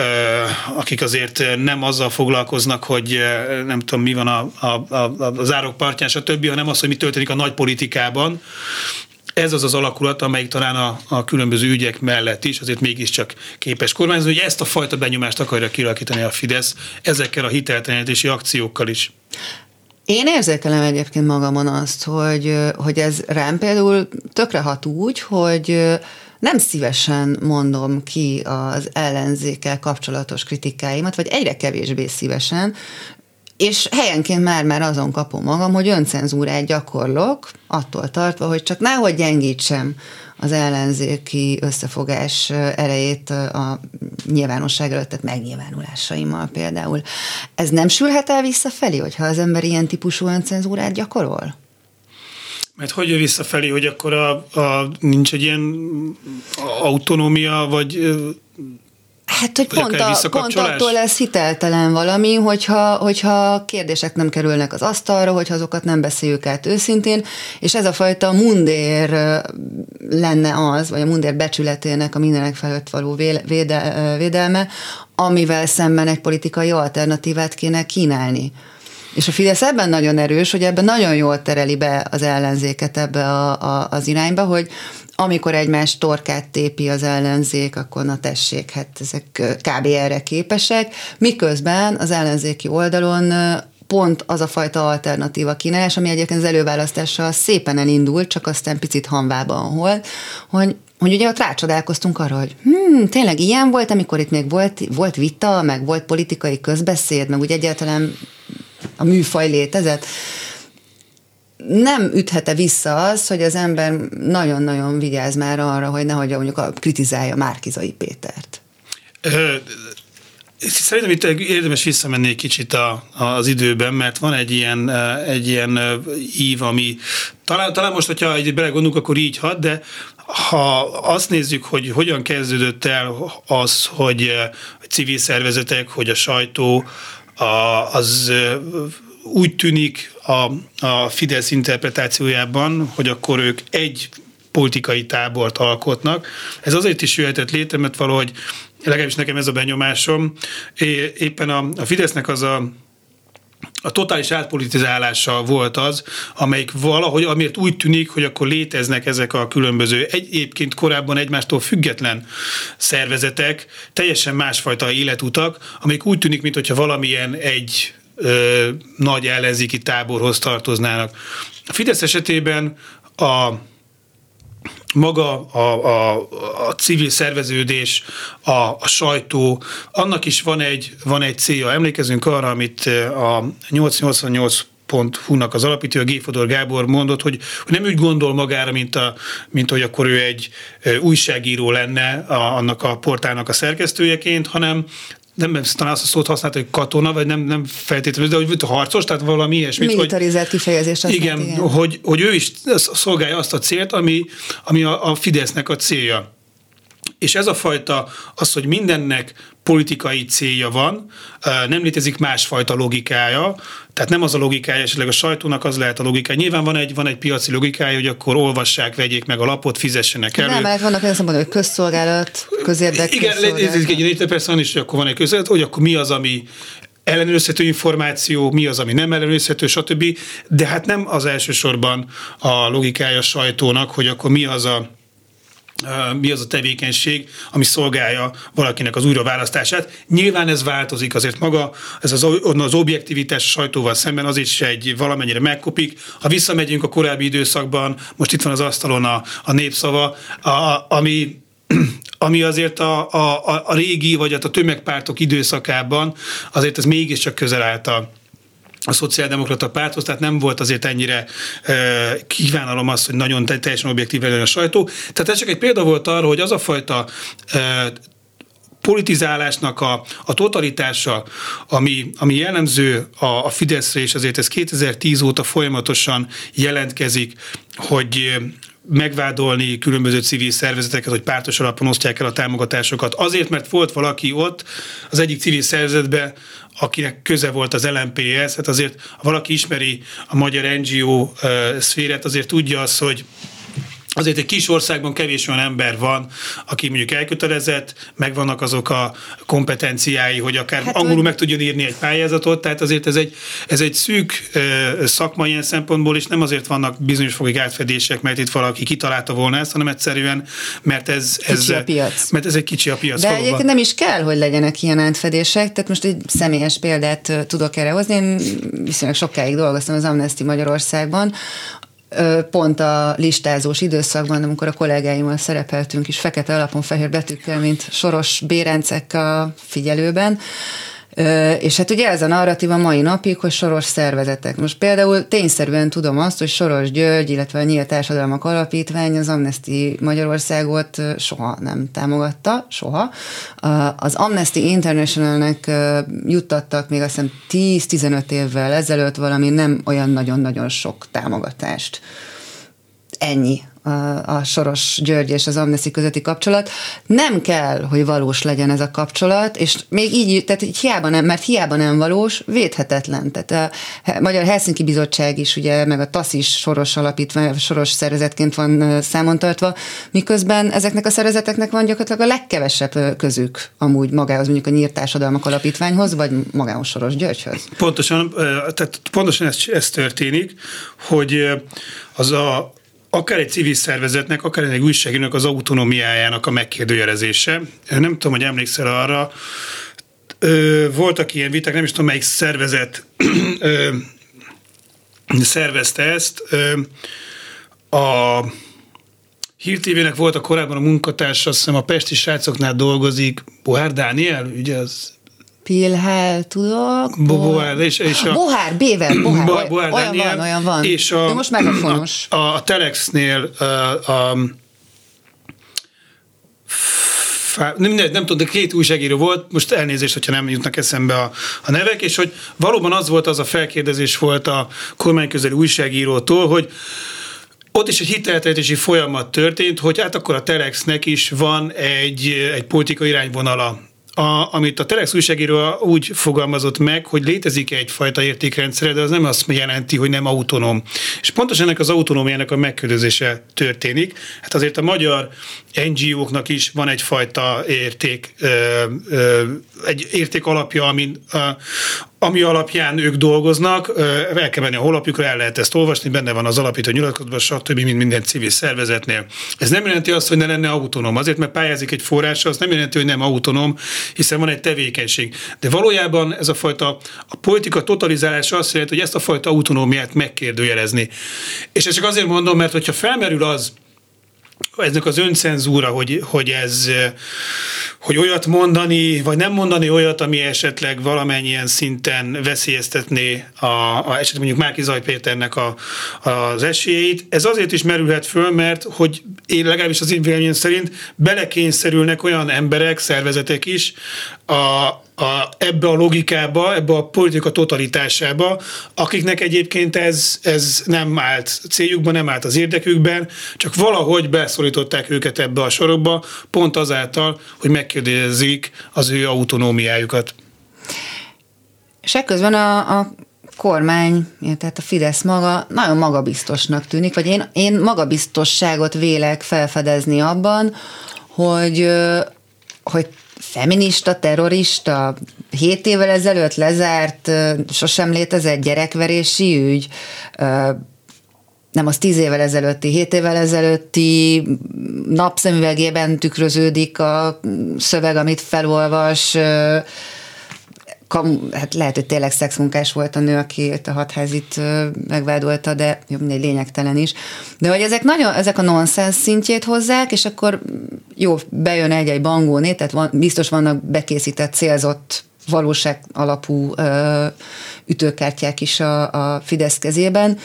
akik azért nem azzal foglalkoznak, hogy nem tudom, mi van a, a, a, az árok partján, stb., hanem az, hogy mi történik a nagy politikában, ez az az alakulat, amelyik talán a, a különböző ügyek mellett is azért mégiscsak képes kormányozni, hogy ezt a fajta benyomást akarja kialakítani a Fidesz ezekkel a hiteltelenítési akciókkal is. Én érzékelem egyébként magamon azt, hogy, hogy ez rám például tökre hat úgy, hogy nem szívesen mondom ki az ellenzékkel kapcsolatos kritikáimat, vagy egyre kevésbé szívesen, és helyenként már-már azon kapom magam, hogy öncenzúrát gyakorlok, attól tartva, hogy csak nehogy gyengítsem az ellenzéki összefogás erejét a nyilvánosság előtt, tehát megnyilvánulásaimmal például. Ez nem sülhet el visszafelé, hogyha az ember ilyen típusú öncenzúrát gyakorol? Mert hogy jön visszafelé, hogy akkor a, a, nincs egy ilyen autonómia, vagy Hát, hogy pont, a, pont attól lesz hiteltelen valami, hogyha, hogyha kérdések nem kerülnek az asztalra, hogyha azokat nem beszéljük át őszintén, és ez a fajta mundér lenne az, vagy a mundér becsületének a mindenek felett való véde, védelme, amivel szemben egy politikai alternatívát kéne kínálni. És a Fidesz ebben nagyon erős, hogy ebben nagyon jól tereli be az ellenzéket ebbe a, a, az irányba, hogy amikor egymás torkát tépi az ellenzék, akkor na tessék, hát ezek kb. erre képesek, miközben az ellenzéki oldalon pont az a fajta alternatíva kínálás, ami egyébként az előválasztással szépen elindult, csak aztán picit hanvában hol, hogy hogy ugye ott rácsodálkoztunk arra, hogy hmm, tényleg ilyen volt, amikor itt még volt, volt vita, meg volt politikai közbeszéd, meg úgy egyáltalán a műfaj létezett. Nem üthete vissza az, hogy az ember nagyon-nagyon vigyáz már arra, hogy nehogy mondjuk a, kritizálja Márkizai Pétert. Szerintem itt érdemes visszamenni egy kicsit a, az időben, mert van egy ilyen, egy ilyen ív, ami talán, talán most, hogyha egy belegondolunk, akkor így hat, de ha azt nézzük, hogy hogyan kezdődött el az, hogy a civil szervezetek, hogy a sajtó, az úgy tűnik a, a Fidesz interpretációjában, hogy akkor ők egy politikai tábort alkotnak. Ez azért is jöhetett létre, mert valahogy legalábbis nekem ez a benyomásom, éppen a, a Fidesznek az a a totális átpolitizálása volt az, amelyik valahogy, amiért úgy tűnik, hogy akkor léteznek ezek a különböző, egyébként korábban egymástól független szervezetek, teljesen másfajta életutak, amelyik úgy tűnik, mintha valamilyen egy ö, nagy ellenzéki táborhoz tartoznának. A Fidesz esetében a maga a, a, a civil szerveződés, a, a sajtó, annak is van egy, van egy célja. Emlékezünk arra, amit a 888 nak az a G. Fodor Gábor mondott, hogy, hogy nem úgy gondol magára, mint, a, mint hogy akkor ő egy újságíró lenne a, annak a portálnak a szerkesztőjeként, hanem nem talán azt a szót használta, hogy katona, vagy nem, nem feltétlenül, de hogy harcos, tehát valami ilyesmit. Militarizált hogy, kifejezés. Igen, igen. Hogy, hogy ő is szolgálja azt a célt, ami, ami a, a Fidesznek a célja. És ez a fajta, az, hogy mindennek politikai célja van, nem létezik másfajta logikája, tehát nem az a logikája, esetleg a sajtónak az lehet a logikája. Nyilván van egy, van egy piaci logikája, hogy akkor olvassák, vegyék meg a lapot, fizessenek elő. Nem, mert vannak olyan szempontból, hogy közszolgálat, közérdek. Igen, létezik egy persze is, hogy akkor van egy közérdek, hogy akkor mi az, ami ellenőrizhető információ, mi az, ami nem ellenőrizhető, stb. De hát nem az elsősorban a logikája a sajtónak, hogy akkor mi az a mi az a tevékenység, ami szolgálja valakinek az újraválasztását. Nyilván ez változik, azért maga, ez az, az objektivitás sajtóval szemben az is egy valamennyire megkopik. Ha visszamegyünk a korábbi időszakban, most itt van az asztalon a, a népszava, a, ami *clears throat* ami azért a, a, a régi, vagy hát a tömegpártok időszakában azért ez mégiscsak közel állt a, a szociáldemokrata párthoz, tehát nem volt azért ennyire e, kívánalom az, hogy nagyon teljesen objektív legyen a sajtó. Tehát ez csak egy példa volt arra, hogy az a fajta e, politizálásnak a, a totalitása, ami, ami jellemző a, a Fideszre, és azért ez 2010 óta folyamatosan jelentkezik, hogy megvádolni különböző civil szervezeteket, hogy pártos alapon osztják el a támogatásokat. Azért, mert volt valaki ott az egyik civil szervezetbe, akinek köze volt az LMP-hez, hát azért ha valaki ismeri a magyar NGO szférát, azért tudja azt, hogy azért egy kis országban kevés olyan ember van, aki mondjuk elkötelezett, megvannak azok a kompetenciái, hogy akár hát, angolul meg tudjon írni egy pályázatot, tehát azért ez egy, ez egy szűk szakma ilyen szempontból, és nem azért vannak bizonyos fogig átfedések, mert itt valaki kitalálta volna ezt, hanem egyszerűen, mert ez, ez, kicsi a piac. Mert ez egy kicsi a piac. De valóban. egyébként nem is kell, hogy legyenek ilyen átfedések, tehát most egy személyes példát tudok erre hozni. Én viszonylag sokáig dolgoztam az Amnesty Magyarországban, pont a listázós időszakban, amikor a kollégáimmal szerepeltünk is fekete alapon fehér betűkkel, mint soros bérencek a figyelőben, és hát ugye ez a narratíva mai napig, hogy soros szervezetek. Most például tényszerűen tudom azt, hogy Soros György, illetve a Nyílt Társadalmak Alapítvány az Amnesty Magyarországot soha nem támogatta, soha. Az Amnesty Internationalnek juttattak még azt hiszem 10-15 évvel ezelőtt valami nem olyan nagyon-nagyon sok támogatást. Ennyi a Soros György és az Amnesty közötti kapcsolat. Nem kell, hogy valós legyen ez a kapcsolat, és még így, tehát így hiába nem, mert hiába nem valós, védhetetlen. Tehát a Magyar Helsinki Bizottság is, ugye, meg a TASZ is soros alapítvány, soros szervezetként van számon tartva, miközben ezeknek a szervezeteknek van gyakorlatilag a legkevesebb közük amúgy magához, mondjuk a Nyírt Társadalmak Alapítványhoz, vagy magához Soros Györgyhöz. Pontosan, tehát pontosan ez, ez történik, hogy az a akár egy civil szervezetnek, akár egy újságírónak az autonómiájának a megkérdőjelezése. Nem tudom, hogy emlékszel arra, voltak ilyen viták, nem is tudom, melyik szervezet szervezte ezt. A Hír volt a korábban a munkatársa, azt hiszem a Pesti srácoknál dolgozik, Bohár Dániel, ugye az Pilhel tudok. Bohár, és, és a, Bohár, Béver, Bohár, Bohár, Bohár olyan Daniel, van, olyan van. És a, De most megafonos. A, a, a Telexnél a, a nem, nem, nem tudom, de két újságíró volt, most elnézést, hogyha nem jutnak eszembe a, a nevek, és hogy valóban az volt az a felkérdezés volt a kormányközeli újságírótól, hogy ott is egy hiteltetési folyamat történt, hogy hát akkor a Telexnek is van egy, egy politikai irányvonala a, amit a Telex újságíró úgy fogalmazott meg, hogy létezik egyfajta értékrendszer, de az nem azt jelenti, hogy nem autonóm. És pontosan ennek az autonómiának a megkérdezése történik. Hát azért a magyar NGO-knak is van egyfajta érték, egy érték alapja, ami, ami alapján ők dolgoznak, el kell menni a honlapjukra, el lehet ezt olvasni, benne van az alapító nyilatkozatban, stb., mint minden civil szervezetnél. Ez nem jelenti azt, hogy ne lenne autonóm. Azért, mert pályázik egy forrásra, az nem jelenti, hogy nem autonóm, hiszen van egy tevékenység. De valójában ez a fajta a politika totalizálása azt jelenti, hogy ezt a fajta autonómiát megkérdőjelezni. És ezt csak azért mondom, mert hogyha felmerül az, eznek az öncenzúra, hogy, hogy ez, hogy olyat mondani, vagy nem mondani olyat, ami esetleg valamennyien szinten veszélyeztetné a, a esetleg mondjuk Márki Zaj a, az esélyeit. Ez azért is merülhet föl, mert hogy én legalábbis az én véleményem szerint belekényszerülnek olyan emberek, szervezetek is a, a, ebbe a logikába, ebbe a politika totalitásába, akiknek egyébként ez, ez nem állt céljukban, nem állt az érdekükben, csak valahogy beszorították őket ebbe a sorokba, pont azáltal, hogy megkérdezik az ő autonómiájukat. És ekközben a, a kormány, tehát a Fidesz maga nagyon magabiztosnak tűnik, vagy én, én magabiztosságot vélek felfedezni abban, hogy, hogy feminista, terrorista, hét évvel ezelőtt lezárt, sosem létezett gyerekverési ügy, nem az tíz évvel ezelőtti, hét évvel ezelőtti napszemüvegében tükröződik a szöveg, amit felolvas, kam, hát lehet, hogy tényleg szexmunkás volt a nő, aki a hatházit megvádolta, de jó, mindegy lényegtelen is. De hogy ezek nagyon, ezek a nonsens szintjét hozzák, és akkor jó, bejön egy-egy bangóné, tehát van, biztos vannak bekészített, célzott valóság alapú ö, ütőkártyák is a, a Fidesz kezében,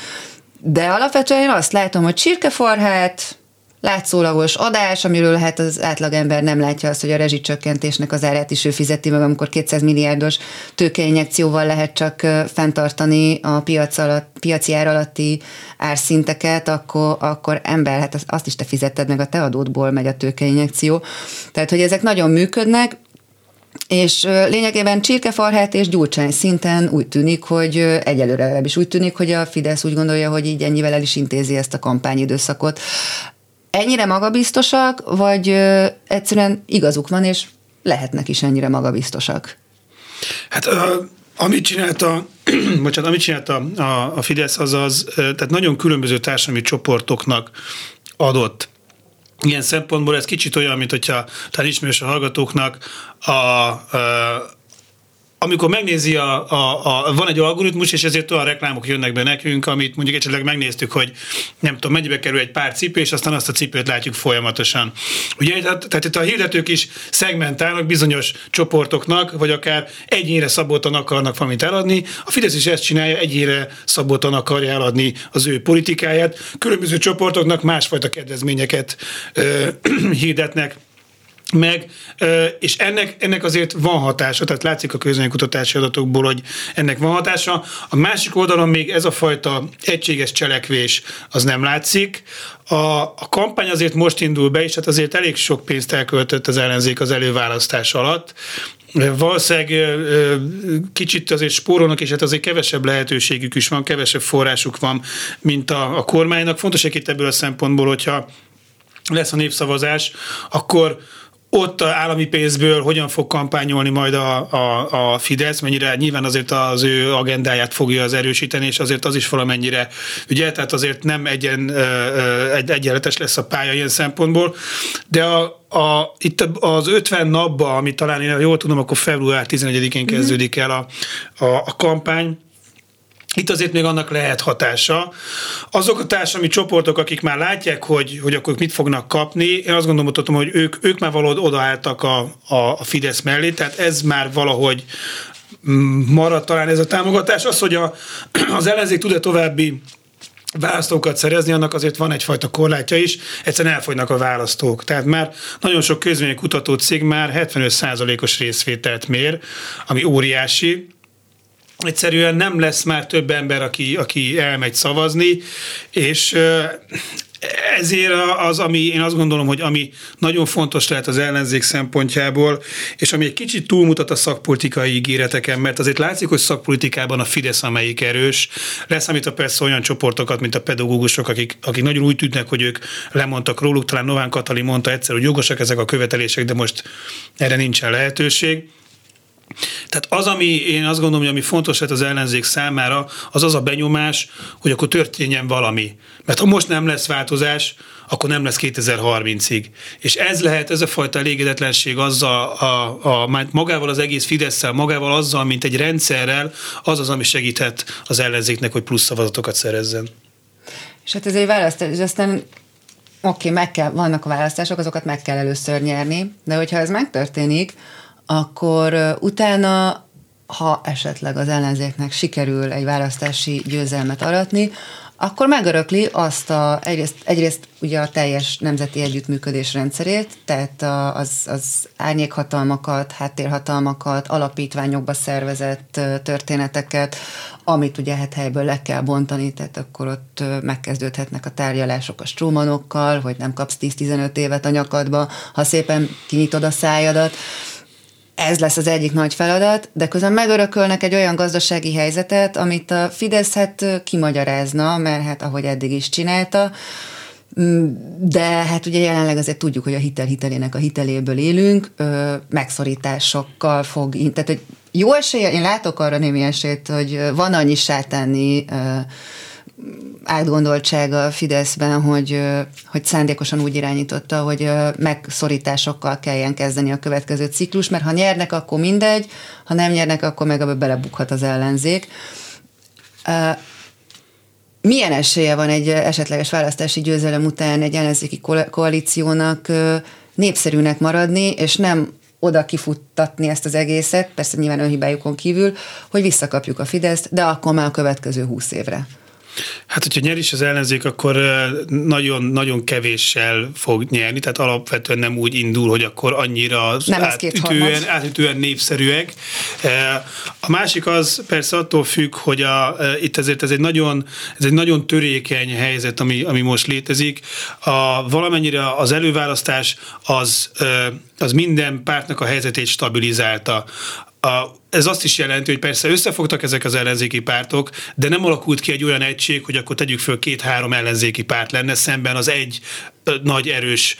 de alapvetően én azt látom, hogy csirkefarhát, látszólagos adás, amiről hát az átlagember nem látja azt, hogy a rezsicsökkentésnek az árát is ő fizeti meg, amikor 200 milliárdos tőkeinjekcióval lehet csak fenntartani a piac alatt, piaci ár alatti árszinteket, akkor, akkor ember, hát azt is te fizetted meg, a te adódból megy a tőkeinjekció. Tehát, hogy ezek nagyon működnek, és lényegében Csirkefarhát és Gyurcsány szinten úgy tűnik, hogy egyelőre is úgy tűnik, hogy a Fidesz úgy gondolja, hogy így ennyivel el is intézi ezt a kampányidőszakot ennyire magabiztosak, vagy ö, egyszerűen igazuk van, és lehetnek is ennyire magabiztosak? Hát uh, amit csinálta, *clears throat* bocsánat, amit csinálta a, a Fidesz, az az, tehát nagyon különböző társadalmi csoportoknak adott Ilyen szempontból ez kicsit olyan, mint hogyha talán ismerős a hallgatóknak a, a amikor megnézi, a, a, a, van egy algoritmus, és ezért olyan reklámok jönnek be nekünk, amit mondjuk esetleg megnéztük, hogy nem tudom, mennyibe kerül egy pár cipő, és aztán azt a cipőt látjuk folyamatosan. Ugye, tehát, tehát itt a hirdetők is szegmentálnak bizonyos csoportoknak, vagy akár egyére szabottan akarnak valamit eladni. A Fidesz is ezt csinálja, egyére szabottan akarja eladni az ő politikáját. Különböző csoportoknak másfajta kedvezményeket ö, *clears throat* hirdetnek meg, és ennek, ennek azért van hatása, tehát látszik a közönkutatási adatokból, hogy ennek van hatása. A másik oldalon még ez a fajta egységes cselekvés az nem látszik. A, a kampány azért most indul be, és hát azért elég sok pénzt elköltött az ellenzék az előválasztás alatt. Valószínűleg kicsit azért spórolnak, és hát azért kevesebb lehetőségük is van, kevesebb forrásuk van, mint a, a kormánynak. Fontos itt ebből a szempontból, hogyha lesz a népszavazás, akkor ott állami pénzből hogyan fog kampányolni majd a, a, a Fidesz, mennyire nyilván azért az ő agendáját fogja az erősíteni, és azért az is valamennyire, ugye, tehát azért nem egyen, egy, egyenletes lesz a pálya ilyen szempontból, de a, a, itt az 50 napban, ami talán én jól tudom, akkor február 11-én mhm. kezdődik el a, a, a kampány, itt azért még annak lehet hatása. Azok a társadalmi csoportok, akik már látják, hogy, hogy akkor mit fognak kapni, én azt gondolom, hogy ők, ők már valahogy odaálltak a, a, a Fidesz mellé, tehát ez már valahogy marad talán ez a támogatás. Az, hogy a, az ellenzék tud-e további választókat szerezni, annak azért van egyfajta korlátja is, egyszerűen elfogynak a választók. Tehát már nagyon sok kutató cég már 75%-os részvételt mér, ami óriási, egyszerűen nem lesz már több ember, aki, aki elmegy szavazni, és ezért az, ami én azt gondolom, hogy ami nagyon fontos lehet az ellenzék szempontjából, és ami egy kicsit túlmutat a szakpolitikai ígéreteken, mert azért látszik, hogy szakpolitikában a Fidesz, amelyik erős, lesz, amit a persze olyan csoportokat, mint a pedagógusok, akik, akik nagyon úgy tűnnek, hogy ők lemondtak róluk, talán Nován Katali mondta egyszer, hogy jogosak ezek a követelések, de most erre nincsen lehetőség. Tehát az, ami én azt gondolom, hogy ami fontos lett az ellenzék számára, az az a benyomás, hogy akkor történjen valami. Mert ha most nem lesz változás, akkor nem lesz 2030-ig. És ez lehet, ez a fajta elégedetlenség azzal, a, a, magával az egész fidesz magával azzal, mint egy rendszerrel, az az, ami segíthet az ellenzéknek, hogy plusz szavazatokat szerezzen. És hát ez egy választás, és aztán oké, meg kell, vannak a választások, azokat meg kell először nyerni, de hogyha ez megtörténik, akkor utána ha esetleg az ellenzéknek sikerül egy választási győzelmet aratni, akkor megörökli azt a, egyrészt, egyrészt ugye a teljes nemzeti együttműködés rendszerét, tehát az, az árnyékhatalmakat, háttérhatalmakat, alapítványokba szervezett történeteket, amit ugye hát helyből le kell bontani, tehát akkor ott megkezdődhetnek a tárgyalások a strómanokkal, hogy nem kapsz 10-15 évet a nyakadba, ha szépen kinyitod a szájadat ez lesz az egyik nagy feladat, de közben megörökölnek egy olyan gazdasági helyzetet, amit a Fidesz hát kimagyarázna, mert hát ahogy eddig is csinálta, mm, de hát ugye jelenleg azért tudjuk, hogy a hitel hitelének a hiteléből élünk, megszorításokkal fog, tehát hogy jó esélye, én látok arra némi esélyt, hogy van annyi sátáni átgondoltsága a Fideszben, hogy, hogy szándékosan úgy irányította, hogy megszorításokkal kelljen kezdeni a következő ciklus, mert ha nyernek, akkor mindegy, ha nem nyernek, akkor meg abba belebukhat az ellenzék. Milyen esélye van egy esetleges választási győzelem után egy ellenzéki koalíciónak népszerűnek maradni, és nem oda kifuttatni ezt az egészet, persze nyilván önhibájukon kívül, hogy visszakapjuk a Fideszt, de akkor már a következő húsz évre. Hát, hogyha nyer is az ellenzék, akkor nagyon-nagyon kevéssel fog nyerni, tehát alapvetően nem úgy indul, hogy akkor annyira nem átütően, átütően népszerűek. A másik az persze attól függ, hogy a, itt ezért ez egy nagyon, ez egy nagyon törékeny helyzet, ami, ami most létezik. A, valamennyire az előválasztás az, az minden pártnak a helyzetét stabilizálta. A, ez azt is jelenti, hogy persze összefogtak ezek az ellenzéki pártok, de nem alakult ki egy olyan egység, hogy akkor tegyük föl két-három ellenzéki párt lenne szemben az egy nagy erős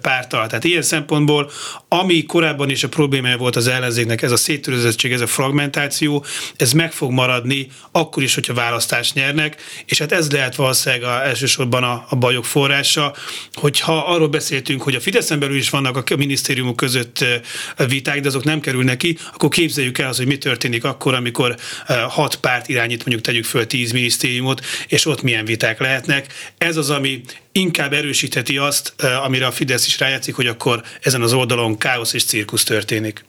pártal. Tehát ilyen szempontból, ami korábban is a problémája volt az ellenzéknek, ez a széttörözettség, ez a fragmentáció, ez meg fog maradni akkor is, hogyha választást nyernek, és hát ez lehet valószínűleg a, elsősorban a, a bajok forrása, hogyha arról beszéltünk, hogy a Fideszen belül is vannak a minisztériumok között viták, de azok nem kerülnek ki, akkor képzeljük el az, hogy mi történik akkor, amikor hat párt irányít, mondjuk tegyük föl tíz minisztériumot, és ott milyen viták lehetnek. Ez az, ami inkább erősítheti azt, amire a Fidesz is rájátszik, hogy akkor ezen az oldalon káosz és cirkusz történik.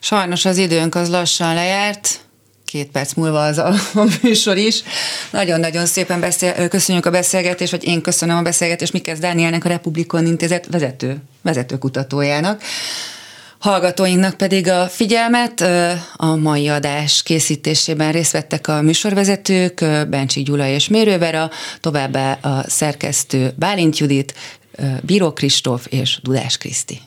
Sajnos az időnk az lassan lejárt, két perc múlva az a, műsor is. Nagyon-nagyon szépen beszél, köszönjük a beszélgetést, vagy én köszönöm a beszélgetést Mikesz Dánielnek, a Republikon Intézet vezető, vezető kutatójának. Hallgatóinknak pedig a figyelmet. A mai adás készítésében részt vettek a műsorvezetők, Bencsik Gyula és Mérővera, továbbá a szerkesztő Bálint Judit, Bíró Kristóf és Dudás Kriszti.